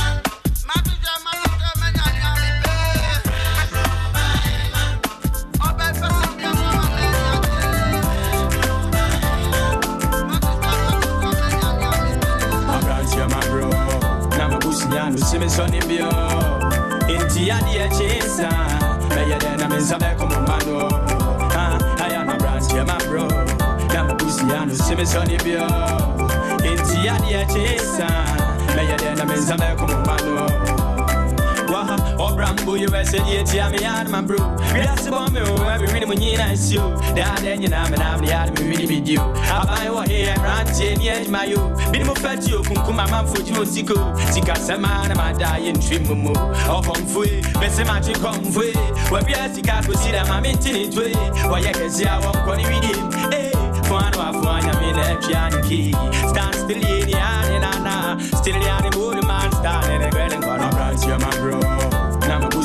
na mabusua no si me sɔ ne bio. Enti adeɛ kyee saa bɛyɛ dɛ na me nsa bɛkɔ mo ma no Ah, ayɛ na aberanteɛ ma bro. Na mabusua no si me sɔ enti adeɛ kyee saa bɛyɛ dɛ na me you said, Yami, my bro. Yes, bomb, every reading when you nice you. Dad, and you know, and I'm the adam, really be you. I buy what here, ranting, yet, my you. Minimum fat you, Kunkuma, man, for you, Siko. Sika, Samana, my dying trim, Mumu. Or come free, Bessemachi, come free. Where we are, Sika, them, I'm in it way. Why, I can see I won't call him. Hey, I in a piano key. Stand still in the eye, still in the mood, man, standing and getting gone. Aberanteɛ ma bro na mabusua no si me sɔ ne bio enti adeɛ kyee saa bɛyɛ dɛ na me nsa bɛkɔ mo ma no Ah, ayɛ na aberanteɛ ma bro na mabusua no si me sɔ ne bio enti adeɛ kyee saa bɛyɛ dɛ na me nsa bɛkɔ mo ma no aberanteɛ ma bro na mabusua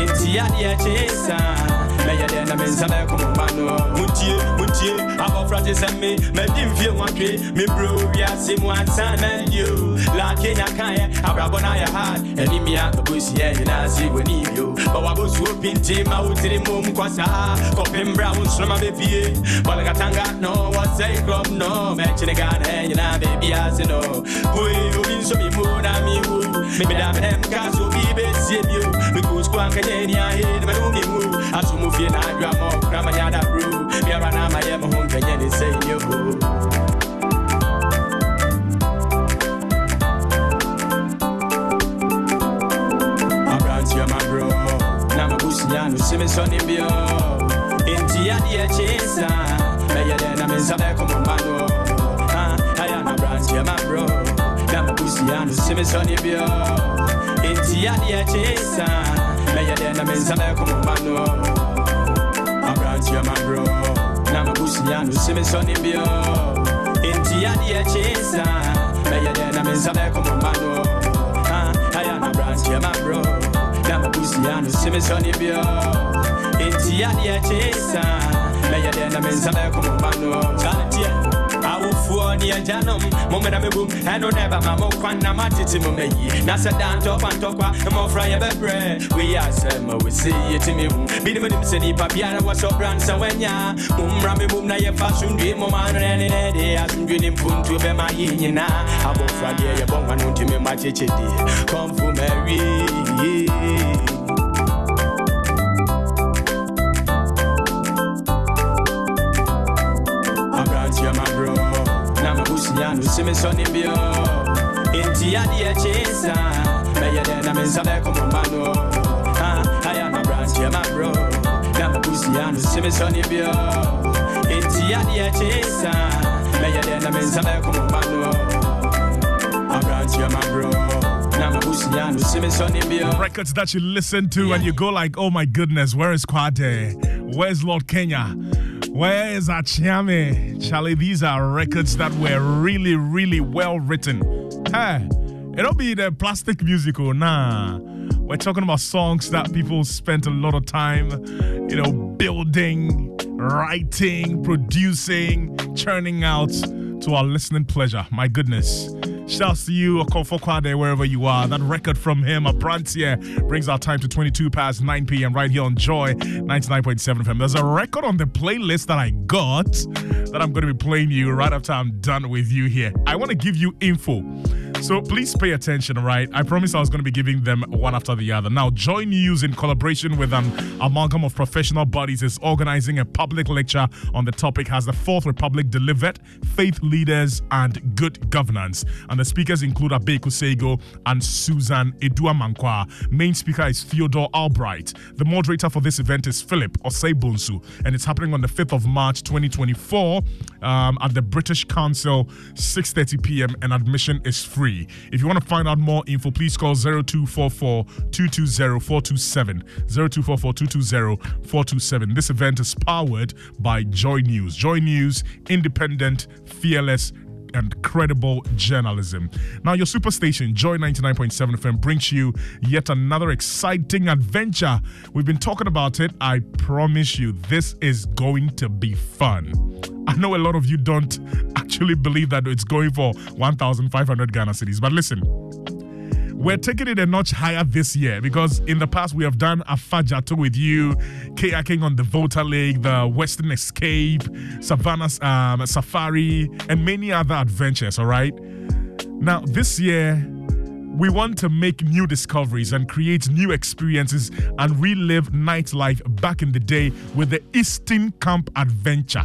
enti adeɛ kyee saa bɛyɛ dɛ na me. Nsa bɛkɔ mo ma no montie montie abɔfra te sɛ me madi mfie nwatwe me bro wiase mu ansa madio la kenya kaɛ abrabɔ no ayɛ hard animia abɔsiɛ nyinaa se w'ani bio ma wabɔsuo pinte ma wotiri mom kɔ saa kɔpem bra wo nsoroma bɛpie bɔlekatanga no wɔsɛe krom no. Mɛkyene ghana nyinaa baabia se no hoe obi nso me mu na mewu meda menɛm ka so obi bɛsie bio ankanyɛ ni ahe ne mɛne wo memu aso mu fie na adwa ma ɔkora manyada bro biara na amayɛ me ho nkanyɛ ne sɛ nyɛ ho aberanteɛ ma bro. Na mabusua no si me sɔ ne bio enti adeɛ kyee saa bɛyɛ dɛ na me nsa bɛkɔ mo ma no Ah, ayɛ na aberanteɛ ma bro. Na mabusua no si me sɔ ne bio enti adeɛ kyee saa bɛyɛ dɛ na me nsa bɛkɔ mo ma no aberanteɛ ma bro na mabusua no si me sɔ ne bio. Enti adeɛ kyee saa bɛyɛ dɛ na me nsa bɛkɔ mo ma no Ah, ayɛ na aberanteɛ ma bro. Na mabusua no si me sɔ ne bio. Enti adeɛ kyee saa bɛyɛ dɛ na me nsa bɛkɔ mo ma no kyaleteɛ awofoɔ ne agyanom mommena mebom ɛno na ɛbama mo kwan na matete mo mayi na sɛ da ntɔkwa ntɔkwa mmɔfra yɛbɛbrɛ wei asɛm a wɔse yɛtumi hu binom nim sɛ nnipa biara wɔ sɛ ɔbra nsa woanya mommra me mom na yɛfa asomdwe mɔma no ne ne de asomdwe ne mpontuo bɛma yi nyinaa abɔfra deɛ yɛbɔ nkwa no ntumi ma kyekyɛdeɛ kɔmfo mawie aberanteɛ enti adeɛ kyee saa bɛyɛ dɛ na me nsa bɛkɔ mo ma no aberanteɛ ma bro. Na mabusua no si me sɔ ne bio. Records that you listen to and you go like, oh my goodness, where is Kwade? Where's Lord Kenya? Where is Achiame? Charlie, these are records that were really, really well written. Hey, it'll be the plastic musical, oh, nah. We're talking about songs that people spent a lot of time, you know, building, writing, producing, churning out to our listening pleasure. My goodness. Shouts to you, Okofo Kwade, wherever you are. That record from him, a here, brings our time to 22 past 9 p.m. right here on Joy 99.7 FM. There's a record on the playlist that I got that I'm going to be playing you right after I'm done with you here. I want to give you info. So please pay attention, right? I promise I was going to be giving them one after the other. Now, Joy News, in collaboration with an amalgam of professional bodies, is organizing a public lecture on the topic Has the Fourth Republic Delivered? Faith Leaders and Good Governance. And the speakers include Abe Kusego and Susan Edua Mankwa. Main speaker is Theodore Albright. The moderator for this event is Philip Osei and it's happening on the 5th of March 2024 um, at the British Council, 6.30 p.m. and admission is free free. If you want to find out more info, please call 0244 220 427. 0244 220 427. This event is powered by Joy News. Joy News, independent, fearless, and credible journalism. Now, your superstation, Joy 99.7 FM, brings you yet another exciting adventure. We've been talking about it. I promise you, this is going to be fun. I know a lot of you don't actually believe that it's going for 1,500 Ghana cedis, but listen. We're taking it a notch higher this year because in the past we have done a Afadjato with you, kayaking on the Volta Lake, the Western Escape, Savannah um, Safari, and many other adventures. All right. Now, this year, we want to make new discoveries and create new experiences and relive nightlife back in the day with the Eastern Camp Adventure.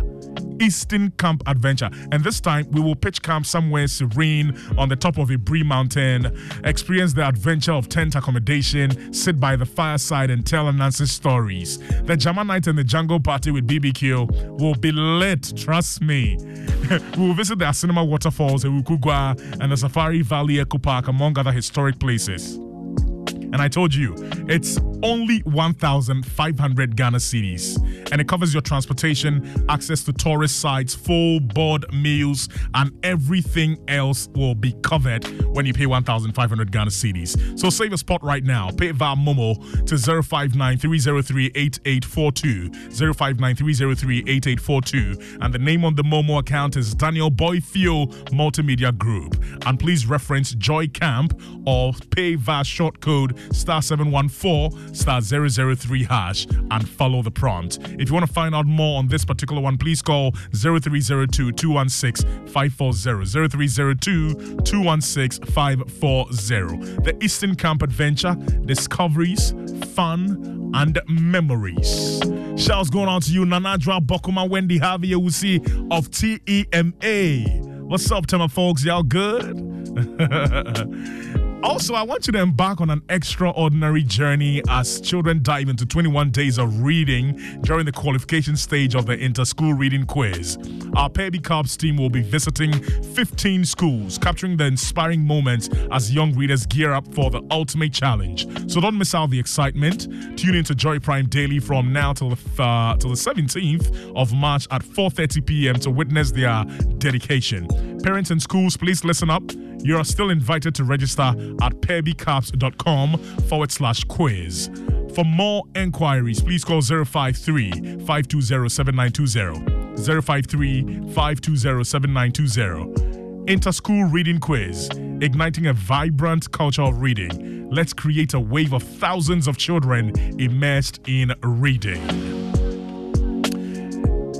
Eastern Camp Adventure. And this time we will pitch camp somewhere serene on the top of a Brie mountain, experience the adventure of tent accommodation, sit by the fireside and tell Nancy stories. The Jama night and the jungle party with BBQ will be lit, trust me. we will visit the Asenema waterfalls, Ukugwa, and the Safari Valley Eco Park, among other historic places. And I told you, it's only 1,500 Ghana cedis. And it covers your transportation, access to tourist sites, full board meals, and everything else will be covered when you pay 1,500 Ghana cedis. So save a spot right now. Pay via Momo to 059-303-8842, 059-303-8842. And the name on the Momo account is Daniel Boyfio Multimedia Group. And please reference Joy Camp or pay via short code star 714 star 003 hash and follow the prompt. If you want to find out more on this particular one, please call 0302 216 540. 0302 216 540. The Eastern Camp Adventure, discoveries, fun, and memories. Shouts going on to you, Nanadra Bokuma Wendy Javier Usi of TEMA. What's up, Tema folks? Y'all good? Also, I want you to embark on an extraordinary journey as children dive into 21 days of reading during the qualification stage of the inter-school reading quiz. Our Baby Cubs team will be visiting 15 schools, capturing the inspiring moments as young readers gear up for the ultimate challenge. So don't miss out the excitement. Tune in to Joy Prime daily from now till the uh, till the 17th of March at 4:30 p.m. to witness their dedication. Parents and schools, please listen up. You are still invited to register at pepicubs.com forward slash quiz. For more enquiries, please call 053 520 7920. 053 520 7920. Inter-school reading quiz, igniting a vibrant culture of reading. Let's create a wave of thousands of children immersed in reading.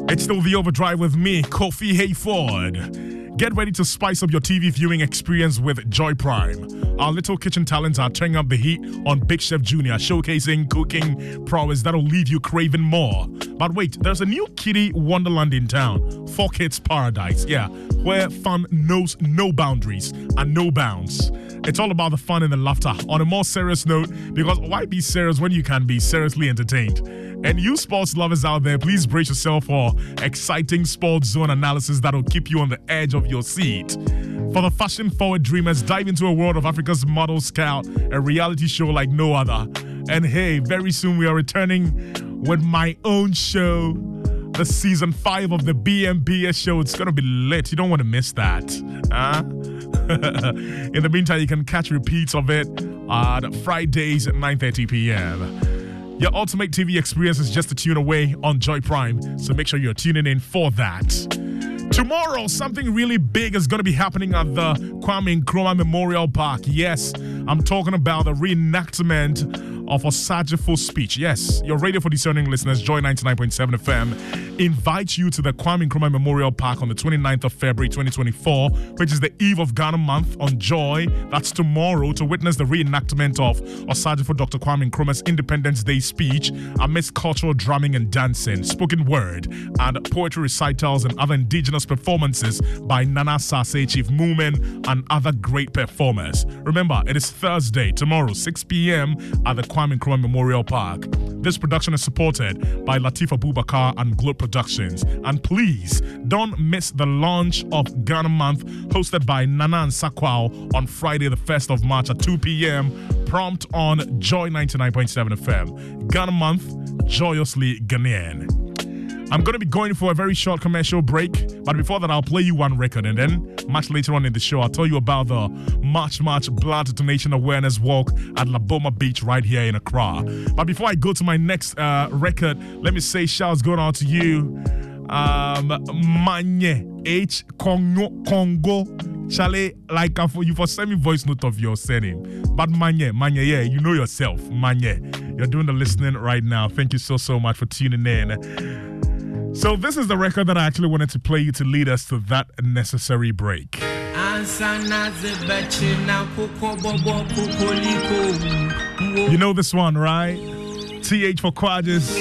It's still the overdrive with me, Kofi Hayford. Get ready to spice up your TV viewing experience with Joy Prime. Our little kitchen talents are turning up the heat on Big Chef Junior, showcasing cooking prowess that'll leave you craving more. But wait, there's a new kitty wonderland in town, For Kids Paradise, yeah, where fun knows no boundaries and no bounds. It's all about the fun and the laughter. On a more serious note, because why be serious when you can be seriously entertained? And you sports lovers out there, please brace yourself for exciting sports zone analysis that'll keep you on the edge of your seat. For the fashion forward dreamers, dive into a world of Africa's Model Scout, a reality show like no other. And hey, very soon we are returning with my own show, the season five of the BMBS show. It's gonna be lit. You don't want to miss that. Huh? In the meantime, you can catch repeats of it on Fridays at 9:30 p.m. Your ultimate TV experience is just a tune away on Joy Prime, so make sure you're tuning in for that. Tomorrow, something really big is going to be happening at the Kwame Nkrumah Memorial Park. Yes, I'm talking about the reenactment of Osagyefo speech. Yes, your radio for discerning listeners, Joy 99.7 FM, invites you to the Kwame Nkrumah Memorial Park on the 29th of February 2024, which is the eve of Ghana Month on Joy. That's tomorrow to witness the reenactment of Osagyefo Dr. Kwame Nkrumah's Independence Day speech amidst cultural drumming and dancing, spoken word, and poetry recitals and other indigenous performances by Nana Sase, Chief Moomin, and other great performers. Remember, it is Thursday, tomorrow, 6 p.m. at the Kwame Nkrumah Memorial Park. This production is supported by Latifa Abubakar and Globe Productions. And please don't miss the launch of Ghana Month, hosted by Nana Ansah Kwao on Friday, the 1st of March at 2 p.m. Prompt on Joy 99.7 FM. Ghana Month, joyously Ghanaian. I'm going to be going for a very short commercial break, but before that, I'll play you one record, and then much later on in the show, I'll tell you about the March March Blood Donation Awareness Walk at La Boma Beach right here in Accra. But before I go to my next uh, record, let me say shouts going out to you, um, Manye H Congo Congo. Charlie, like for you for send me voice note of your surname. But Manye, Manye, yeah, you know yourself, Manye. You're doing the listening right now. Thank you so so much for tuning in. So this is the record that I actually wanted to play you to lead us to that necessary break. You know this one, right? TH for Quadras,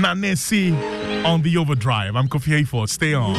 Nanesi on the overdrive. I'm Kofi Hayford. Stay on.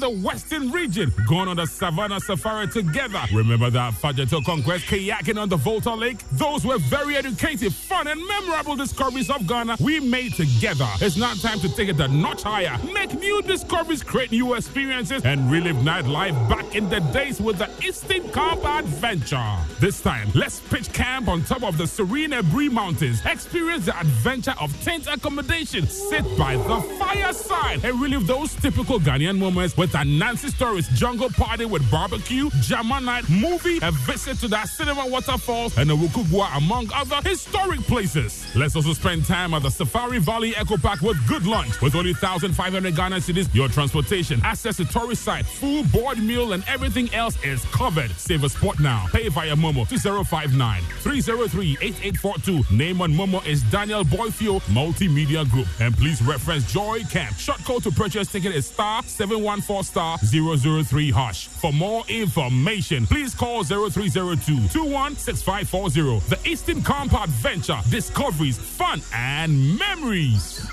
The western region, going on the Savannah Safari together. Remember that Fajato conquest, kayaking on the Volta Lake? Those were very educative, fun, and memorable discoveries of Ghana we made together. It's now time to take it a notch higher, make new discoveries, create new experiences, and relive nightlife back in the days with the Eastern Camp Adventure. This time, let's pitch camp on top of the serene Ebri Mountains, experience the adventure of tent accommodation, sit by the fire side and relive those typical Ghanaian moments with Ananse Stories jungle party with barbecue, Jama night, movie, a visit to the cinema waterfalls, and a Wukugwa among other historic places. Let's also spend time at the Safari Valley Eco Park with good lunch. With only 1,500 Ghana cedis, your transportation, access to tourist site, full board meal, and everything else is covered. Save a spot now. Pay via Momo 2059 303 8842. Name on Momo is Daniel Boyfio Multimedia Group. And please reference Joy Camp. Short code to purchase ticket is star 714 star 003 hush. For more information, please call 0302 216540. The Eastern Camp Adventure. Discoveries, fun, and memories.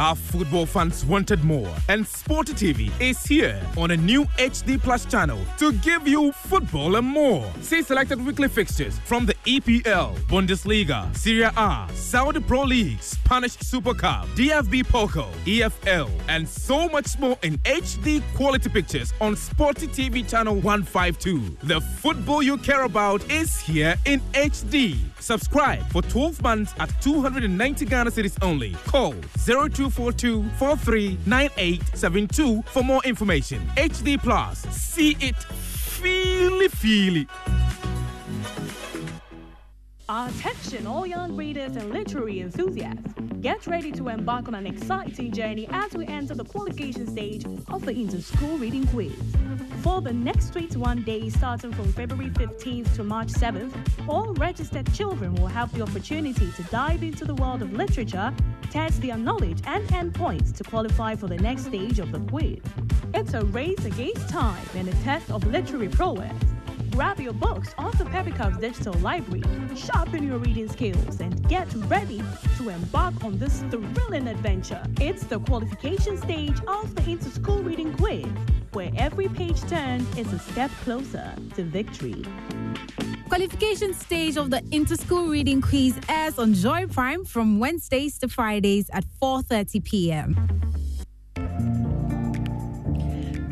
Our football fans wanted more, and Sporty TV is here on a new HD Plus channel to give you football and more. See selected weekly fixtures from the EPL, Bundesliga, Serie A, Saudi Pro League, Spanish Super Cup, DFB Pokal, EFL, and so much more in HD quality pictures on Sporty TV channel 152. The football you care about is here in HD. Subscribe for 12 months at 290 Ghana cedis only. Call 0242 439872 for more information. HD Plus. See it, feel it, feel it. Attention, all young readers and literary enthusiasts. Get ready to embark on an exciting journey as we enter the qualification stage of the Inter-School Reading Quiz. For the next 21 days, starting from February 15th to March 7th, all registered children will have the opportunity to dive into the world of literature, test their knowledge, and earn points to qualify for the next stage of the quiz. It's a race against time and a test of literary prowess. Grab your books off the Pepicub's digital library, sharpen your reading skills, and get ready to embark on this thrilling adventure. It's the qualification stage of the Inter-School Reading Quiz, where every page turned is a step closer to victory. Qualification stage of the Inter-School Reading Quiz airs on Joy Prime from Wednesdays to Fridays at 4:30 p.m.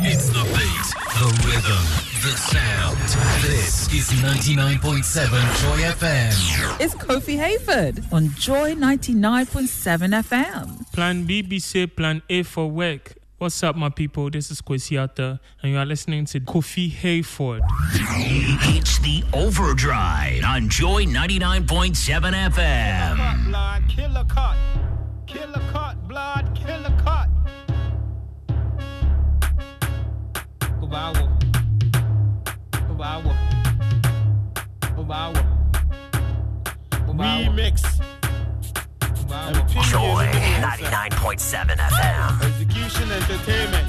It's the beat, the rhythm, the sound. This is 99.7 Joy FM. It's Kofi Hayford on Joy 99.7 FM. Plan B, be say plan A for work. What's up, my people? This is Kwesi Arthur, and you are listening to Kofi Hayford. It's the Overdrive on Joy 99.7 FM. Blood, killer cut. Killer cut, blood, killer cut. Kubawa. Kubawa. Kubawa. Remix. Joy 99.7 FM. Execution Entertainment.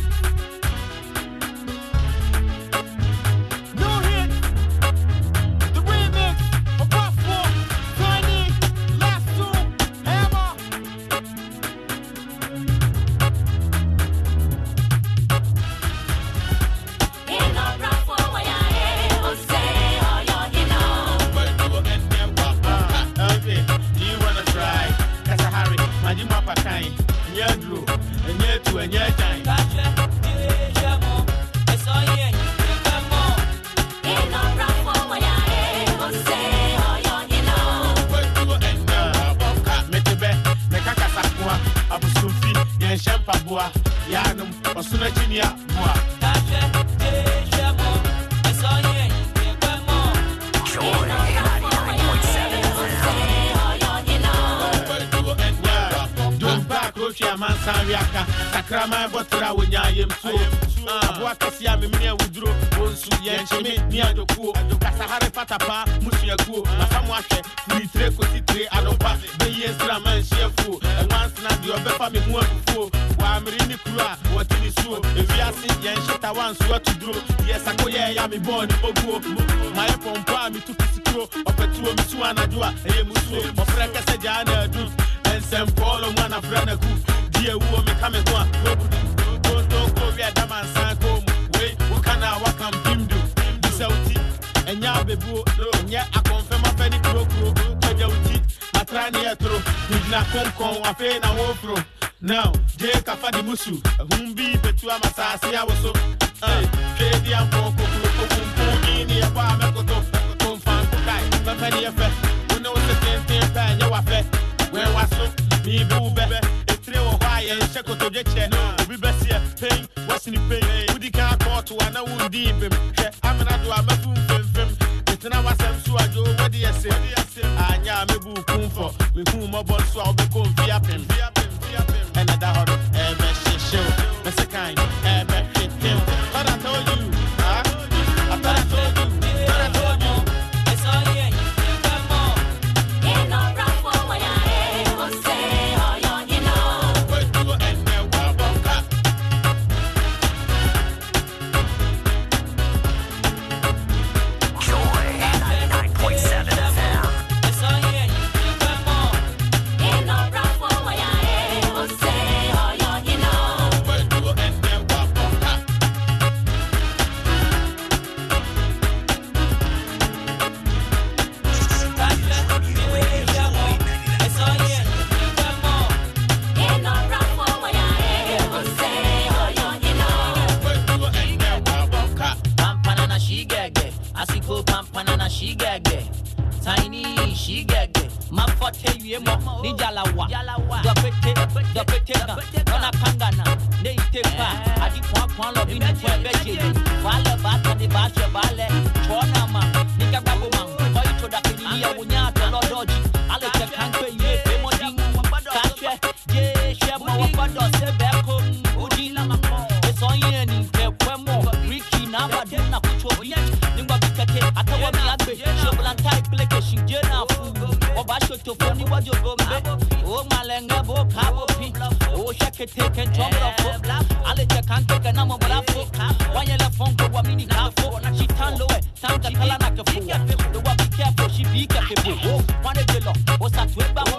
Wapado se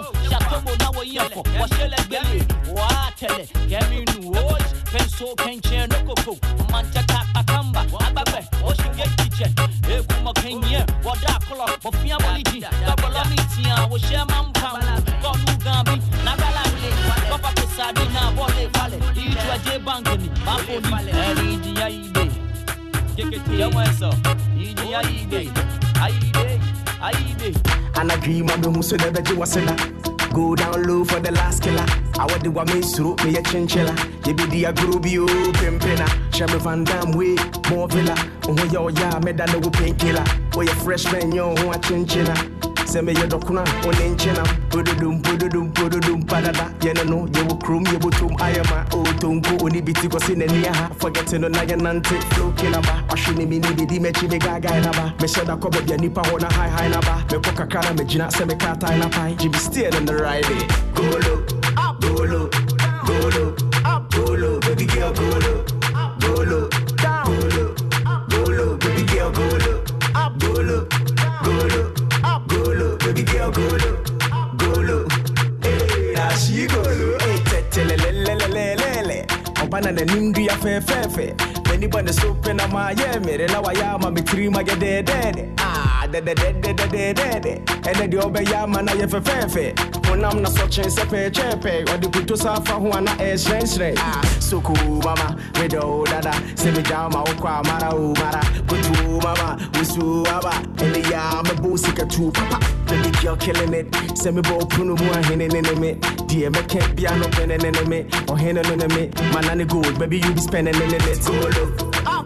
wọ́dà kọlọ̀. Bọ̀fíà bọ̀lìjì. Gbàgbọ́lọ́ mi tiẹ̀ wò ṣẹ́ máa ń pa wọn. Kọ́ọ̀lù gan bí nágbàlá lè. Kọ́fà kò sáàdì náà bọ́ọ̀lù ìfalẹ̀. Ìjọ ẹjẹ́ báńkì ni máa fò ní. Ẹ̀rí ìjìyà yìí dé. Kékété yẹn wọ́n ẹ̀ sọ. Ìjìyà yìí dé. Ayíde, ayíde. anadwi ma mehu so na ɛbɛgye wɔ sena go down low for the last killer awɔde wa me nsuro meyɛ kyenkyela yɛbɛdi agoro bio oh, pempena hyɛ me vandam wei mɔvela wo ho yɛ ɔyɛ a mɛda ne wo penkila woyɛ freshman nyɛ wo ho akyenkyena sɛ meyɛ dɔkono a wo ne nkyena pododom pododom pododom padada yɛne no yɛwɔ kurom yɛbɔtom ayɛ ma ɔtonko ɔne bi ti kɔse n'ani aha forget no na yɛnante flow kila ba. Ɔhwe ne me ne bɛdi m'akyi me gaagae na ba. Mehyɛ da kɔ baabi a nnipa hɔ na haehae na ba mekɔ kakra na magyina sɛ mekaatae na pae gye me still in the right day golo golo golo so pɛ na ma yɛ mmere na wayɛ ama me tiri ma gɛ dɛɛdɛɛdɛ ah dɛdɛdɛdɛdɛdɛdɛ ɛnɛ deɛ ɔbɛyɛ ama na yɛ fɛfɛɛfɛ honam na sɔkyen sɛ pɛɛkyɛɛpɛ ɔde koto sa afa ho na ɛɛhyerɛnhyerɛn ah soko mama medɛ o dada sɛ megya ma wokɔ amara o mara koto mama wosuo aba ɛne yɛ a mɛbɔ sikatu papa Baby girl killing it. Send me ball puno mu ahene ne ne me. Dear me can't be no pen ne ne me. Or hene ne ne me. Man and gold, baby you be spending in it. Go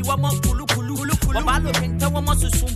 mi wọ́n mọ kulukulu wọ́n bá lómi ń tẹ́wọ́ mọ́ sunsun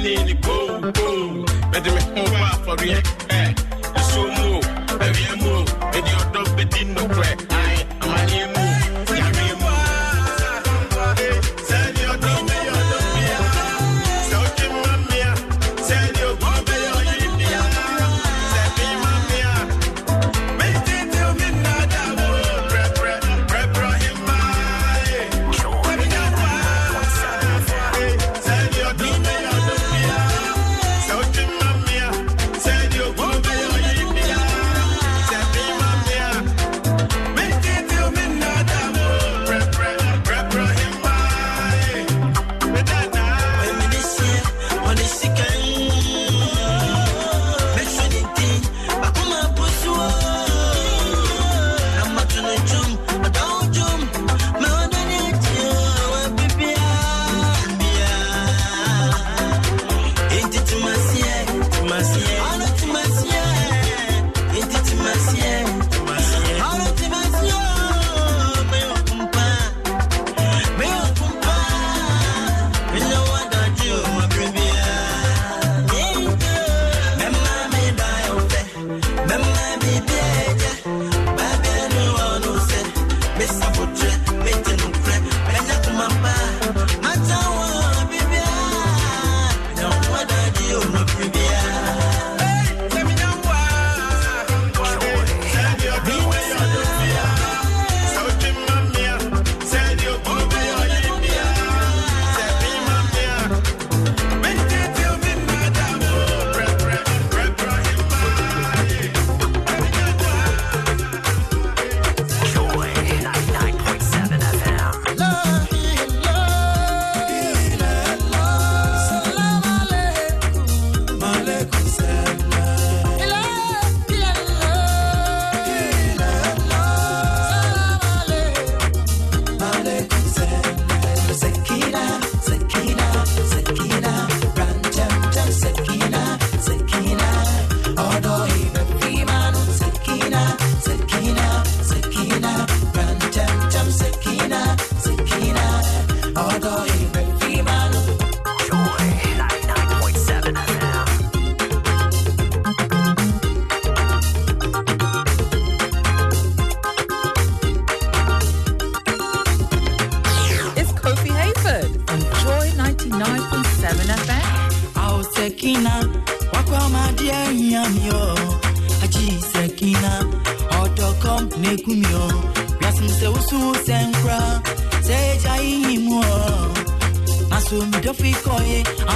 Menino e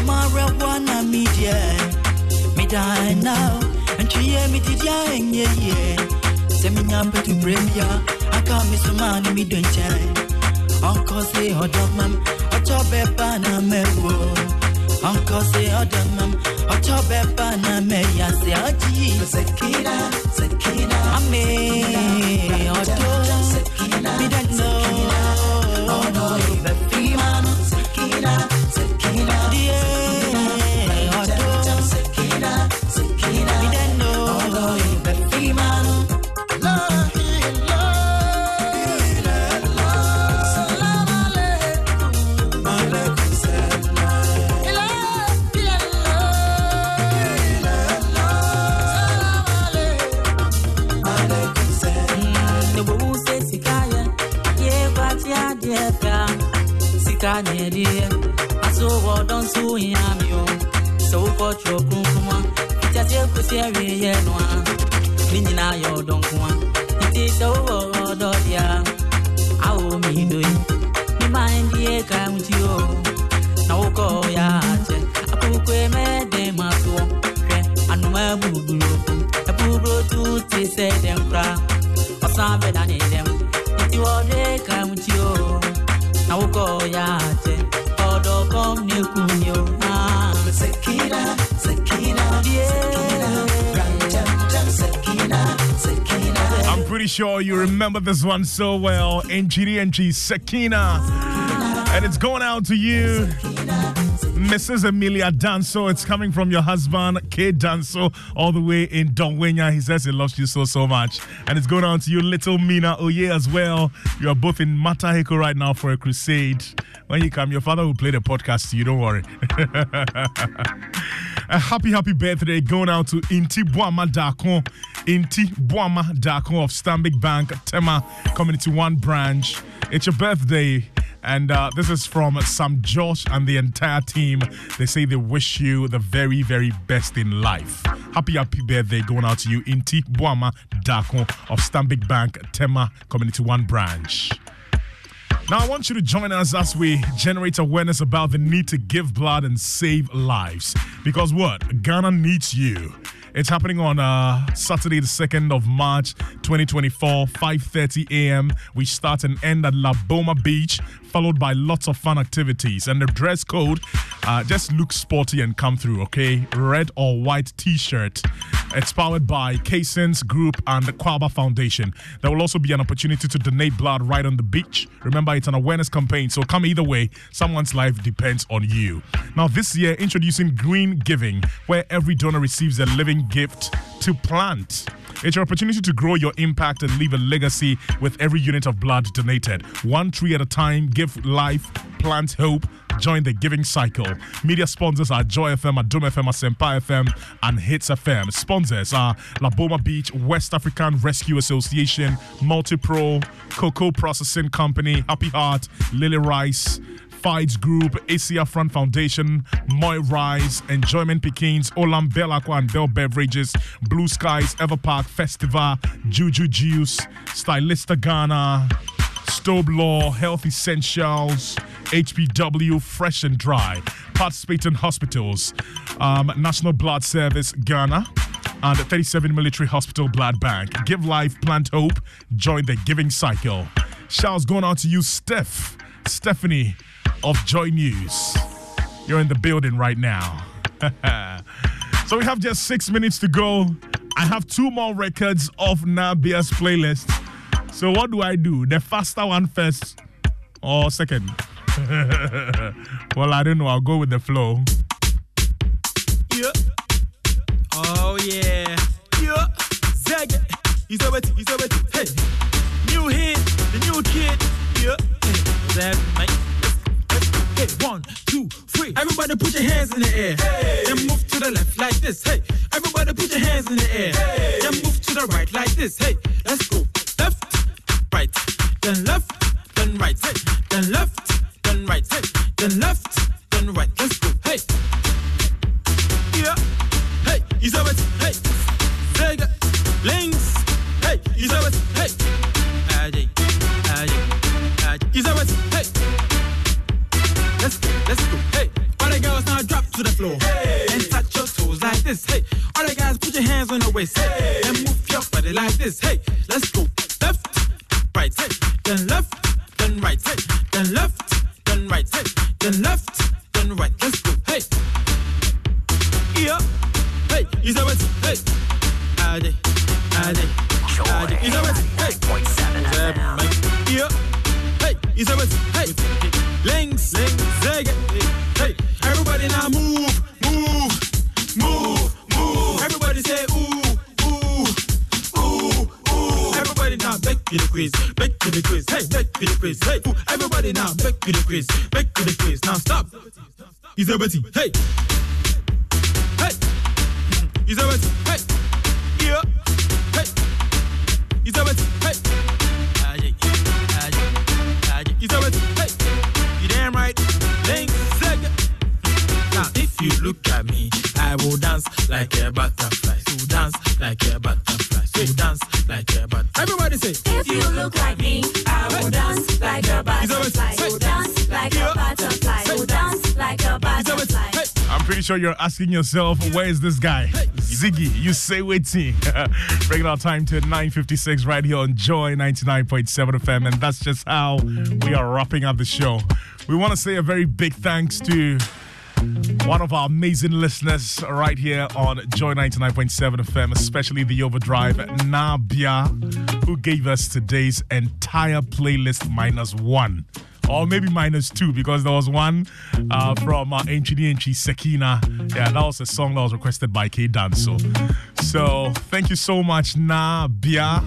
wana media Me die now And chiye me tidia enye ye Se me nyampe tu bremia Aka me sumani mi donche Uncle say odom mam Ocho bepa na mewo Uncle say odom mam Ocho bepa na me ya se oji Sekina, Sekina Ame Odo Sekina Me don't know Oh no sika nyɛdeɛ aso wɔ dɔn so hia me o sɛ wokɔtwerɛ kronkrom a fitiaseɛ kosi awieyɛ no a ne nyinaa yɛ ɔdɔnko a nti sɛ wowɔ ɔdɔ deɛ a awo meidoi ne mandie ka nti o na wokɔɔ yɛ akyɛ akokoe mɛdɛn ma soɔ hwɛ anoma buruburo abuburo tu te sɛ dɛm koraa ɔsan bɛda ne dɛm nti wɔde ka nti o na Sekina, Sekina, I'm pretty sure you remember this one so well. Enchiri Enchi Sekina. And it's going out to you, Mrs. Emilia Danso. It's coming from your husband, K Danso, all the way in Dongwenya. He says he loves you so, so much. And it's going out to you, little Mina Oye, as well. You are both in Mataheko right now for a crusade. When you come, your father will play the podcast to you. Don't worry. a happy, happy birthday going out to Inti Buama Dakon. Inti Buama Dakon of Stanbic Bank, Tema Community One branch. It's your birthday. And uh, this is from Sam Josh and the entire team. They say they wish you the very, very best in life. Happy, happy birthday going out to you, Inti Buama Dakon of Stanbic Bank, Tema Community One branch. Now, I want you to join us as we generate awareness about the need to give blood and save lives. Because what? Ghana needs you. It's happening on uh, Saturday, the 2nd of March, 2024, 5.30 a.m. We start and end at La Boma Beach, followed by lots of fun activities. And the dress code, uh, just look sporty and come through, okay? Red or white t-shirt. It's powered by Kason's Group and the Kwaba Foundation. There will also be an opportunity to donate blood right on the beach. Remember, it's an awareness campaign, so come either way. Someone's life depends on you. Now, this year, introducing Green Giving, where every donor receives a living gift to plant. It's your opportunity to grow your impact and leave a legacy with every unit of blood donated. One tree at a time, give life, plant hope. Join the giving cycle. Media sponsors are Joy FM, Adom FM, Asempa FM, and Hits FM. Are uh, La Boma Beach, West African Rescue Association, Multipro, Cocoa Processing Company, Happy Heart, Lily Rice, Fides Group, Asia Front Foundation, Moy Rise, Enjoyment Pekins, Olam Bell Aqua and Bell Beverages, Blue Skies, Everpark Festival, Juju Juice, Stylista Ghana, Stobe Law, Health Essentials, HPW, Fresh and Dry, participating hospitals, um, National Blood Service Ghana, and 37 Military Hospital Blood Bank. Give life, plant hope, join the giving cycle. Shouts going out to you, Steph, Stephanie of Joy News. You're in the building right now. so we have just six minutes to go. I have two more records of Nabia's playlist. So what do I do? The faster one first or second? well, I don't know. I'll go with the flow. Yeah. Oh yeah. Yeah. Zeg. He's a wet. He's a wet. Hey. New hit. The new kid. Yeah. Hey. Zeg, mate. Hey, one, two, three. Everybody put your hands in the air. Hey. Then move to the left like this. Hey. Everybody put your hands in the air. Hey. Then move to the right like this. Hey. Let's go. Left, right, then left, then right, hey, then left, then right, hey, then left, then right. Let's go, hey. Yeah, hey, you saw hey. Vega, links, hey, you saw hey. Aye, aye, aye, you hey. Let's go, let's go, hey. All the girls now drop to the floor hey. and touch your toes like this, hey. All the guys put your hands on the waist hey. and move your body like this, hey. Let's go right, then left, then right, then left, then right, then left, then right. Let's go. Hey, yeah, hey, is that what? Hey, Ade, Ade, Ade, is that what? Hey, yeah, hey, is that what? Hey, links, links, zeg. Hey, everybody now move, move, move, move. Everybody say back the quiz, back to the quiz. Hey, back to the quiz. Hey, ooh. everybody now back to the quiz, back to the quiz. Now stop. Is Betty? Hey, hey, is that Betty? Hey, yeah, hey, is that Hey, ah, ah, ah, is that Hey, you damn right. Link. Now, if you look at me, I will dance like a butterfly. So dance like a butterfly. So dance like a butterfly. Everybody say, If you look like me, I will dance like a butterfly. Will dance like a butterfly. Will dance like a butterfly. I'm pretty sure you're asking yourself, where is this guy? Ziggy, you say waiting. Bringing our time to 9.56 right here on Joy 99.7 FM. And that's just how we are wrapping up the show. We want to say a very big thanks to one of our amazing listeners right here on Joy 99.7 FM, especially the Overdrive, Nabia, who gave us today's entire playlist minus one. Or maybe minus two, because there was one uh, from uh, Enchini Enchi Sekina. Yeah, that was a song that was requested by K Danso. So thank you so much, Nabia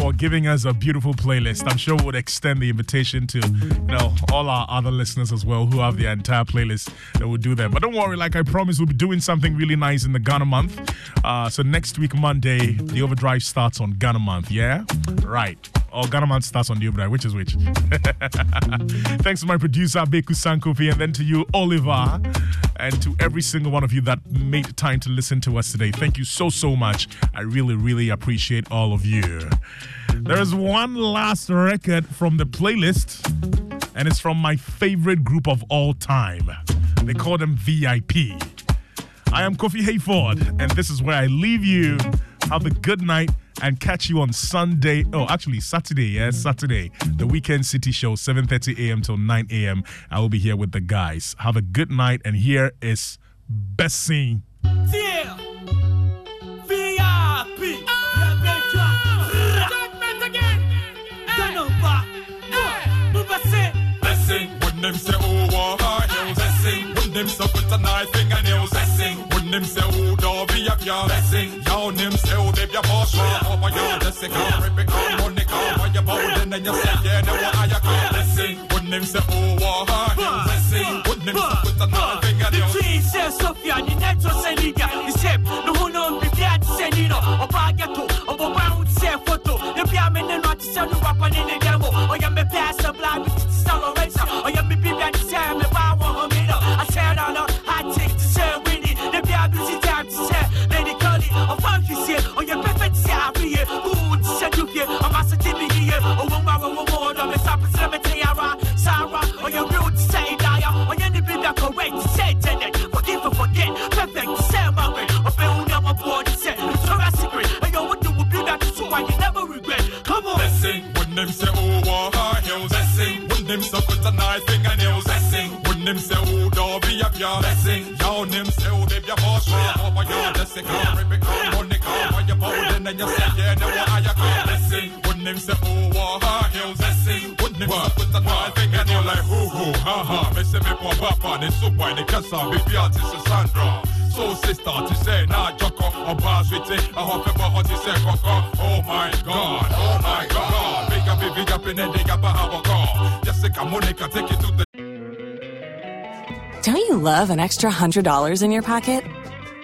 for giving us a beautiful playlist. I'm sure we'll extend the invitation to, you know, all our other listeners as well who have the entire playlist that will do that. But don't worry, like I promised, we'll be doing something really nice in the Ghana month. Uh, so next week, Monday, the overdrive starts on Ghana month. Yeah? Right. Or Ghana month starts on the overdrive, which is which. Thanks to my producer, Beku Sankopi, and then to you, Oliver, and to every single one of you that made time to listen to us today. Thank you so, so much. I really, really appreciate all of you. There is one last record from the playlist, and it's from my favorite group of all time. They call them VIP. I am Kofi Hayford, and this is where I leave you. Have a good night and catch you on Sunday. Oh, actually Saturday, yes, Saturday. The Weekend City Show, 7:30 a.m. till 9 a.m. I will be here with the guys. Have a good night, and here is Best Scene. Yeah. VIP. Judgment again. Ganova. Mubase. Blessing, them say oh war hills. Blessing, when them say put a knife fingernails. Blessing, when them say oh door be a pure. Blessing, y'all them say oh they be a boss. Over you, just say come rip it, come money, come. Why you bowing and you say yeah, want higher come. Blessing, them say oh hills. Blessing, them say put a knife fingernails. Between say Sophia, the net was a nigga. The shape, no who know be bad senino. Or bagato, or brown say photo. The piamin not to sell you up in Blessing, y'all them say oh they be a boss. Say my, never regret, come rip it, come you and you say yeah. Blessing, when them say oh say put a knife fingernails. like hoo hoo ha ha. Me the the artist Sandra. So sister, to say na joko, or bars with it, I say. Oh my god, oh my god. Big up, big up the dig up a call. Jessica Monica, take it to the Don't you love an extra $100 in your pocket?